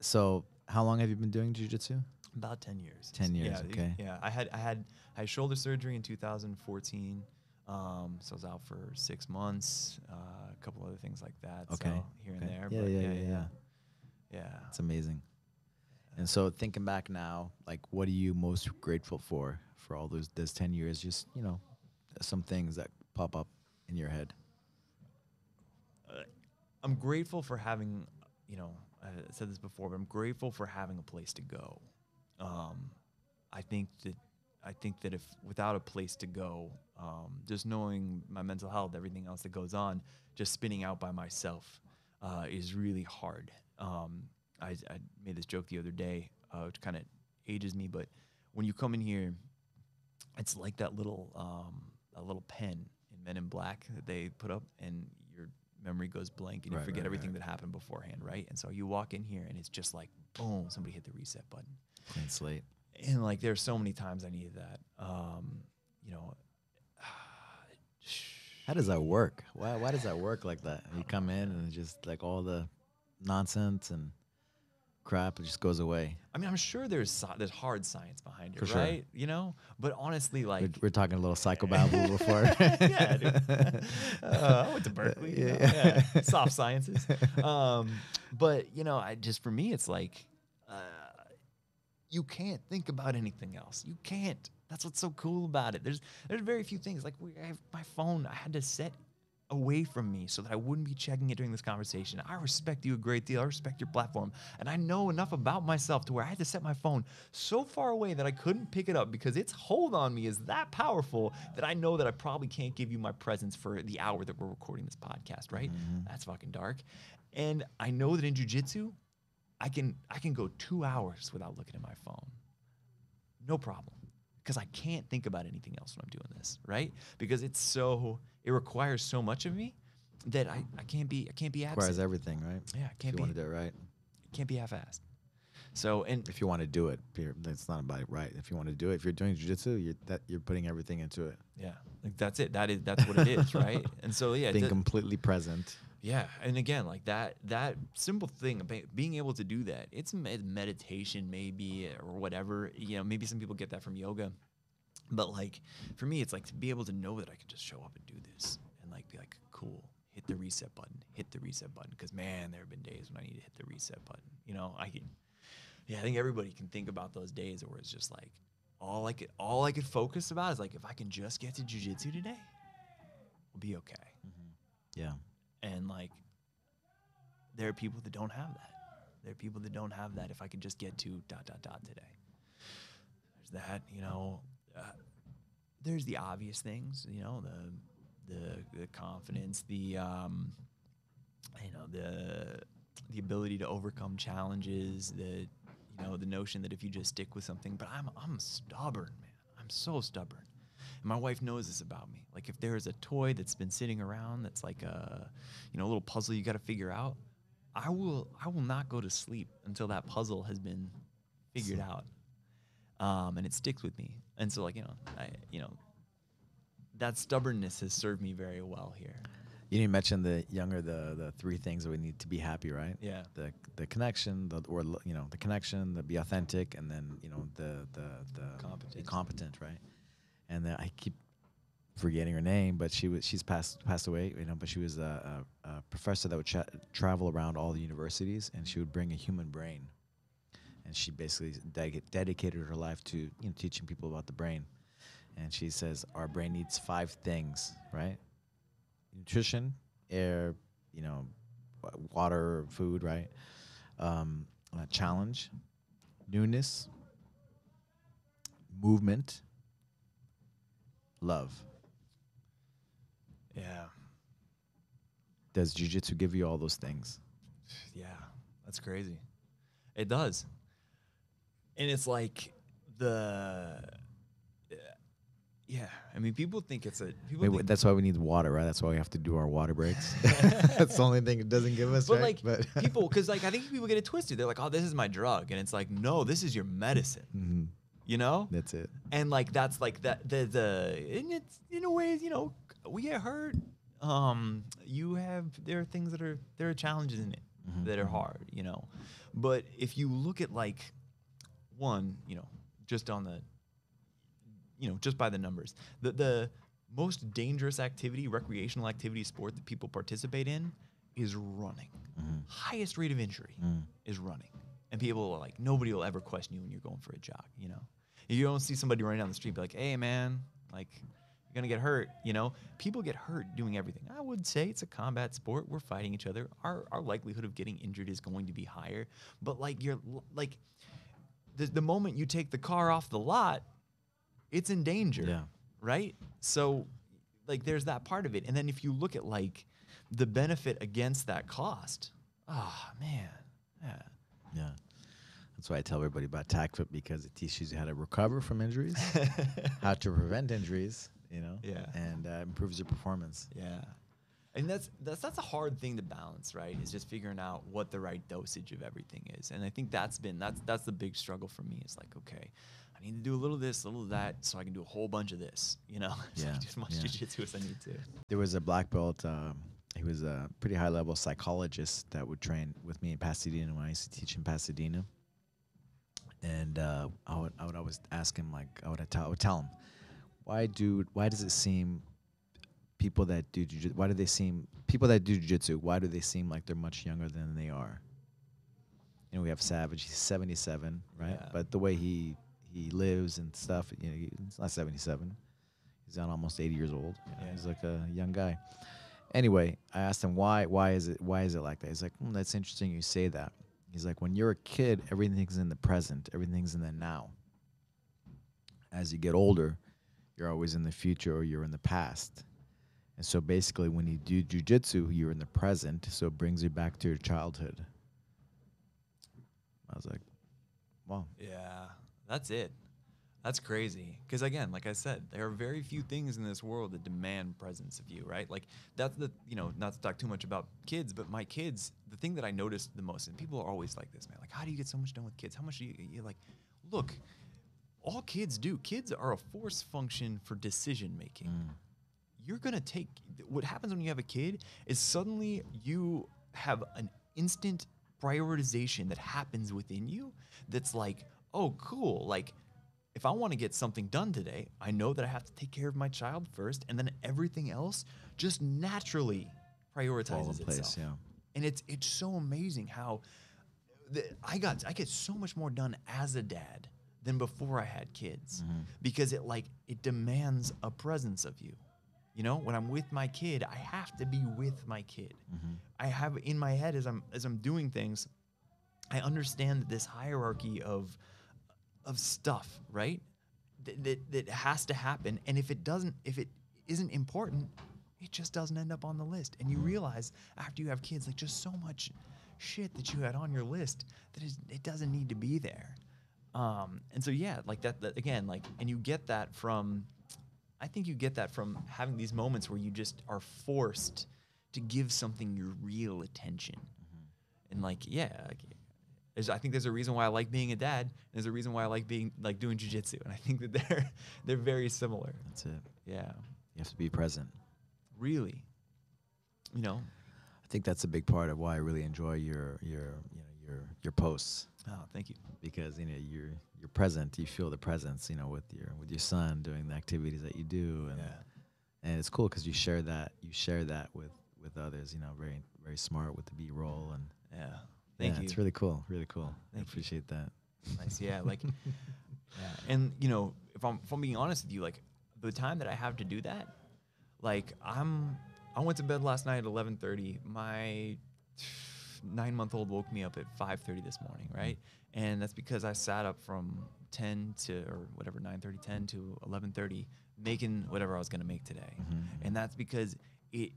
So, how long have you been doing jujitsu? about 10 years. 10 years, yeah, okay. Yeah, I had I had I had shoulder surgery in 2014. Um, so I was out for six months, uh, a couple other things like that. Okay. So here and there. Yeah, but yeah, yeah, yeah, Yeah. It's amazing. And so, thinking back now, like, what are you most grateful for for all those those ten years? Just you know, some things that pop up in your head. I'm grateful for having, you know, I said this before, but I'm grateful for having a place to go. Um, I think that I think that if without a place to go, um, just knowing my mental health, everything else that goes on, just spinning out by myself uh, is really hard. Um, I, I made this joke the other day, uh, which kind of ages me, but when you come in here, it's like that little um, a little pen in Men in Black that they put up, and memory goes blank, and you Right, forget right, everything right. that happened beforehand, right? And so you walk in here, and it's just like boom, somebody hit the reset button, Clean slate. and like there's so many times I needed that. Um, you know, How does that work? Why why does that work like that? You come in and just like all the nonsense and crap it just goes away. I mean, I'm sure there's sci- there's hard science behind it, For sure. right? You know, but honestly, like we're, we're talking a little psychobabble before. yeah, dude. Uh, I went to Berkeley. you know, Yeah. yeah. Soft sciences. Um, but you know, I just for me, it's like uh, you can't think about anything else. You can't. That's what's so cool about it. There's there's very few things. Like we, I have my phone. I had to set away from me so that I wouldn't be checking it during this conversation. I respect you a great deal. I respect your platform. And I know enough about myself to where I had to set my phone so far away that I couldn't pick it up because its hold on me is that powerful that I know that I probably can't give you my presence for the hour that we're recording this podcast, right? Mm-hmm. That's fucking dark. And I know that in jujitsu, I can I can go two hours without looking at my phone. No problem. Because I can't think about anything else when I'm doing this, right? Because it's so it requires so much of me that I, I can't be I can't be Requires absent. everything, right? Yeah, I can't you be want to do it right. can't be half-assed. So and If you want to do it. It's not about it right. If you want to do it, if you're doing jujitsu, you're that you're putting everything into it. yeah, like that's it. That is that's what it is, right? And so yeah, Being that- completely present. Yeah, and again, like that that simple thing being able to do that, it's meditation maybe or whatever. You know, maybe some people get that from yoga, but like for me, it's like to be able to know that I can just show up and do this and like be like, cool, hit the reset button, hit the reset button, because man, there have been days when I need to hit the reset button. You know, I can. Yeah, I think everybody can think about those days where it's just like all I could all I could focus about is like if I can just get to jujitsu today, we'll be okay mm-hmm. Yeah. And like there are people that don't have that. There are people that don't have that if i could just get to dot dot dot today. There's that you know uh, there's the obvious things you know the the, the confidence the um you know the the ability to overcome challenges the you know the notion that if you just stick with something but i'm i'm stubborn man. I'm so stubborn my wife knows this about me like if there is a toy that's been sitting around that's like a you know a little puzzle you got to figure out i will i will not go to sleep until that puzzle has been figured out um, and it sticks with me and so like you know i you know that stubbornness has served me very well here You didn't mention the younger the the three things that we need to be happy, right? yeah The the connection, the or you know the connection, the be authentic, and then you know the the the Competent. competent, right? And then I keep forgetting her name, but she was she's passed passed away, you know. But she was a, a, a professor that would cha- travel around all the universities, and she would bring a human brain, and she basically ded- dedicated her life to you know teaching people about the brain. And she says our brain needs five things, right? nutrition, air, you know, water, food, right? Um, challenge, newness, movement, love. Yeah. Does jujitsu give you all those things? Yeah, that's crazy. It does. And it's like the yeah, I mean people think it's a people Maybe think, that's why we need water, right? That's why we have to do our water breaks. that's the only thing it doesn't give us, but right? like people cuz like I think people get it twisted. They're like, "Oh, this is my drug." And it's like, "No, this is your medicine." Mhm, You know? that's it. and like that's like that the the and it's in a way you know we get hurt um you have there are things that are there are challenges in it Mhm, that are hard you know but if you look at like one you know just on the you know just by the numbers the the most dangerous activity recreational activity sport that people participate in is running Mhm, highest rate of injury mm. is running. And people are like, nobody will ever question you when you're going for a jog, you know? You don't see somebody running down the street be like, hey, man, like, you're to get hurt, you know? People get hurt doing everything. I would say it's a combat sport. We're fighting each other. Our, our likelihood of getting injured is going to be higher. But, like, you're, like, the, the moment you take the car off the lot, it's in danger Yeah. right? So, like, there's that part of it. And then if you look at like the benefit against that cost, ah, man, yeah, Yeah. That's why I tell everybody about TACFIT because it teaches you how to recover from injuries, how to prevent injuries, you know, Yeah. and uh, improves your performance. yeah. And that's that's that's a hard thing to balance, right? Is just figuring out what the right dosage of everything is. And I think that's been that's that's the big struggle for me. Is like, okay, I need to do a little of this, a little of that, so I can do a whole bunch of this. You know, so I Yeah, can do as much yeah. jujitsu as I need to. There was a black belt. Um, he was a pretty high level psychologist that would train with me in Pasadena when I used to teach in Pasadena. And uh, I would I would always ask him like I would tell I would tell him why do why does it seem people that do jiu- why do they seem people that do jiu-jitsu why do they seem like they're much younger than they are? You know we have savage he's 77 right? Yeah. but the way he he lives and stuff you know he's not 77 he's not almost 80 years old you know, he's like a young guy. Anyway i asked him why why is it why is it like that? He's like hmm, that's interesting you say that he's like when you're a kid everything's in the present everything's in the now as you get older you're always in the future or you're in the past and so basically, when you do jujitsu, you're in the present, so it brings you back to your childhood. I was like, wow. Yeah, that's it. That's crazy. Because again, like I said, there are very few things in this world that demand presence of you, right? Like that's the you know not to talk too much about kids, but my kids, the thing that I noticed the most, and people are always like this, man. Like, how do you get so much done with kids? How much do you? You're like, look, all kids do. Kids are a force function for decision making mm. you're gonna take what happens when you have a kid is suddenly you have an instant prioritization that happens within you that's like oh cool like if i want to get something done today i know that i have to take care of my child first and then everything else just naturally prioritizes place, itself yeah. and it's it's so amazing how the, I got I get so much more done as a dad than before I had kids mm-hmm. because it like it demands a presence of you. You know, when I'm with my kid, I have to be with my kid. Mm-hmm. I have in my head as I'm as I'm doing things, I understand that this hierarchy of of stuff, right? That, that that has to happen, and if it doesn't, if it isn't important, it just doesn't end up on the list. And you realize after you have kids, like just so much shit that you had on your list that is it doesn't need to be there. Um, and so yeah, like that, that again, like, and you get that from, I think you get that from having these moments where you just are forced to give something your real attention. And like, yeah, like, there's, I think there's a reason why I like being a dad. And there's a reason why I like being like doing jujitsu, and I think that they're they're very similar. That's it. Yeah, You have to be present. really. You know. I think that's a big part of why I really enjoy your your you know your your posts Oh, thank you. because you know you're you're present. You feel the presence, you know, with your with your son doing the activities that you do, and and it's cool because you share that you share that with with others. You know, very very smart with the B roll and Yeah. Thank yeah, you. It's really cool, really cool. I Thank you. appreciate that. nice. Yeah, like, yeah. And you know, if I'm if I'm being honest with you, like the time that I have to do that, like I'm I went to bed last night at 11:30. My nine month old woke me up at 5:30 this morning, mm-hmm. right? And that's because I sat up from 10 to or whatever 9:30, 10 to 11:30, making whatever I was gonna make today. Mm-hmm. And that's because it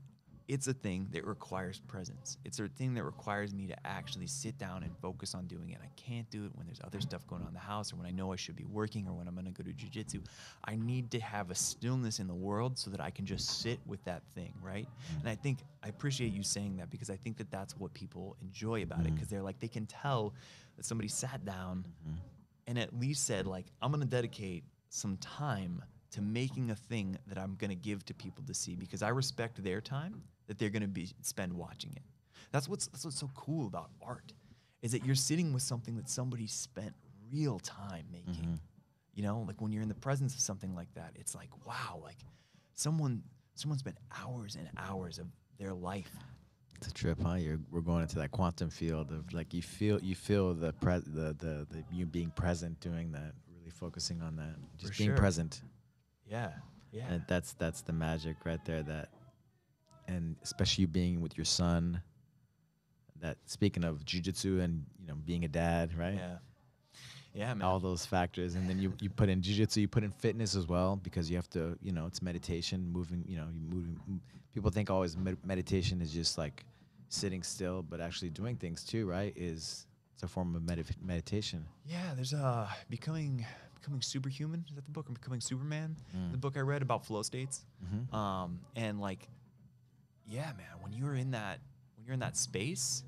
it's a thing that requires presence. It's a thing that requires me to actually sit down and focus on doing it. I can't do it when there's other stuff going on in the house or when I know I should be working or when I'm gonna go to jujitsu. I need to have a stillness in the world so that I can just sit with that thing, right? And I think I appreciate you saying that because I think that that's what people enjoy about it mm-hmm. because they're like they can tell that somebody sat down mm-hmm. and at least said like I'm gonna dedicate some time to making a thing that I'm gonna give to people to see because I respect their time that they're gonna be spend watching it. That's what's that's what's so cool about art, is that you're sitting with something that somebody spent real time making. Mm-hmm. You know, like when you're in the presence of something like that, it's like wow, like someone someone spent hours and hours of their life. It's a trip, huh? You're we're going into that quantum field of like you feel you feel the pre the the, the you being present doing that, really focusing on that, just being sure. present. Yeah, yeah, And that's that's the magic right there. That, and especially you being with your son. That speaking of jujitsu and you know being a dad, right? yeah, yeah, man. All those factors, and then you, you put in jujitsu, you put in fitness as well because you have to, you know, it's meditation, moving. You know, you moving. People think always med- meditation is just like sitting still, but actually doing things too, right? Is it's a form of medif meditation. Yeah, there's uh becoming becoming superhuman. Is that the book? Or becoming Superman. Mm. The book I read about flow states. Mhm. Um, and like, yeah, man, when you're in that when you're in that space,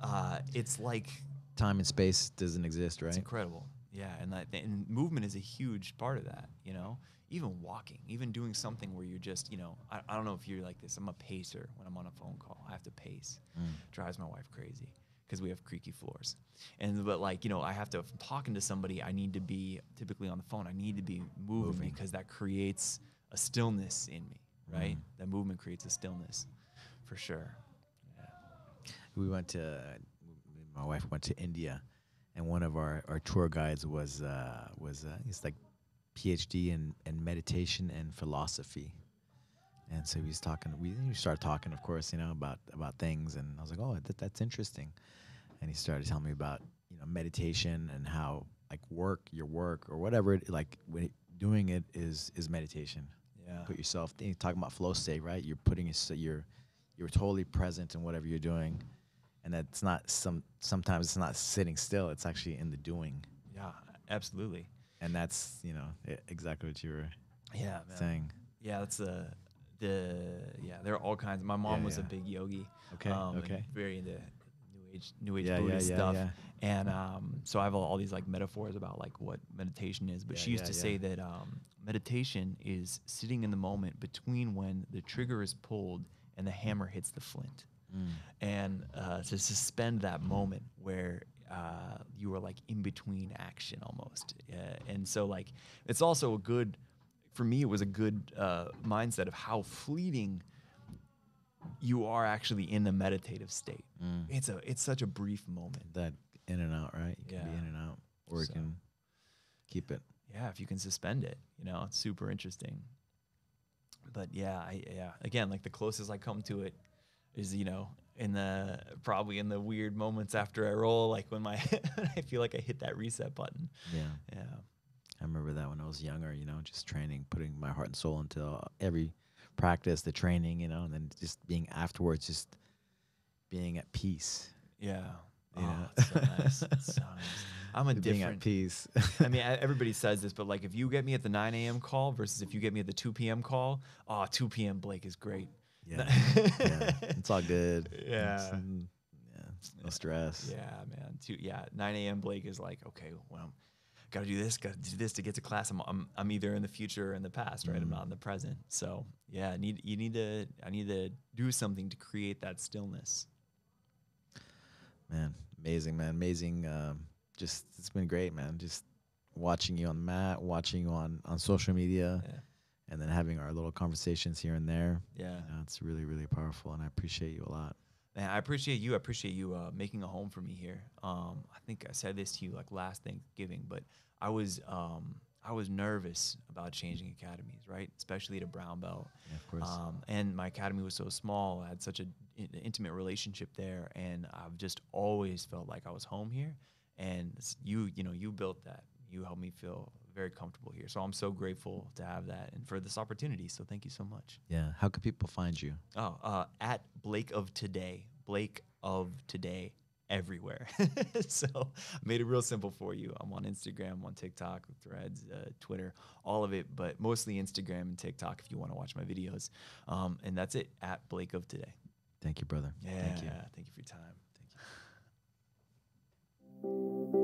uh, it's like Time and space doesn't exist, right? it's incredible. Yeah, and that and movement is a huge part of that. You know, even walking, even doing something where you're just, you know, I, I don't know if you're like this. I'm a pacer when I'm on a phone call. I have to pace. Mm. Drives my wife crazy because we have creaky floors. And but like you know, I have to if I'm talking to somebody. I need to be typically on the phone. I need to be moving, Moving. because that creates a stillness in me. Right, Mm. that movement creates a stillness, for sure. Yeah. we went to my wife went to India, and one of our, our tour guides was uh, was uh, he's like PhD in, in meditation and philosophy, and so he's talking. We, we started talking, of course, you know about about things, and I was like, oh, that, that's interesting, and he started telling me about you know meditation and how like work your work or whatever it, like when it, doing it is is meditation Yeah. put yourself you're talking about flow state right you're putting your you're you're totally present in whatever you're doing and that's not some sometimes it's not sitting still it's actually in the doing Yeah. Absolutely. and that's you know exactly what you were Yeah. Man. saying Yeah, that's the the yeah. There are all kinds. My mom Yeah, was a big yogi. okay um, okay Very into new age, new age yeah yeah Buddhist yeah stuff. yeah And um, so I have all, all these like metaphors about like what meditation is. But Yeah, she used yeah, to yeah. say that um, meditation is sitting in the moment between when the trigger is pulled and the hammer hits the flint, Mm. and uh, to suspend that moment where. Uh, you are like in between action almost, uh, and so like it's also a good, for me it was a good uh, mindset of how fleeting you are actually in the meditative state. Mm. It's a it's such a brief moment. that in and out right you can be Yeah. in and out or you can keep it Yeah, if you can suspend it, you know, it's super interesting. But yeah, I yeah, again, like the closest I come to it is, you know, in the probably in the weird moments after I roll, like when my I feel like I hit that reset button. yeah Yeah. I remember that when I was younger, you know, just training, putting my heart and soul into every practice, the training, you know, and then just being afterwards, just being at peace. Yeah. You oh, know? so nice. It's so nice. I'm a being at different peace. I mean, everybody says this, but like if you get me at the 9 a.m. call versus if you get me at the 2 p.m. call, oh, 2 p.m. Blake is great. yeah, yeah, it's all good. Yeah. Mm, yeah, no stress. Yeah, man. Two, yeah, 9 a.m. Blake is like, okay, well, got to do this, got to do this to get to class. I'm, I'm, I'm either in the future or in the past, right? I'm Mm. not in the present. So yeah, I need you need to I need to do something to create that stillness. Man, amazing, man, amazing. Um, just it's been great, man. Just watching you on the mat, watching you on on social media, Yeah, and then having our little conversations here and there. yeah. You know, it's really, really powerful, and I appreciate you a lot. Man, I appreciate you. I appreciate you uh, making a home for me here. Um, I think I said this to you like last Thanksgiving, but I was um, I was nervous about changing academies, right? Especially to brown belt. Yeah, of course. Um, and my academy was so small. I had such an intimate relationship there, and I've just always felt like I was home here. And you, you know, you built that. You helped me feel very comfortable here. So I'm so grateful to have that and for this opportunity. So thank you so much. yeah. How can people find you? Oh, uh, at Blake of Today, Blake of today everywhere. so I made it real simple for you. I'm on Instagram, on TikTok, Threads, uh, Twitter, all of it, but mostly Instagram and TikTok if you want to watch my videos. Um, and that's it at Blake of today. Thank you, brother. Yeah. Thank you. Thank you for your time. Thank you.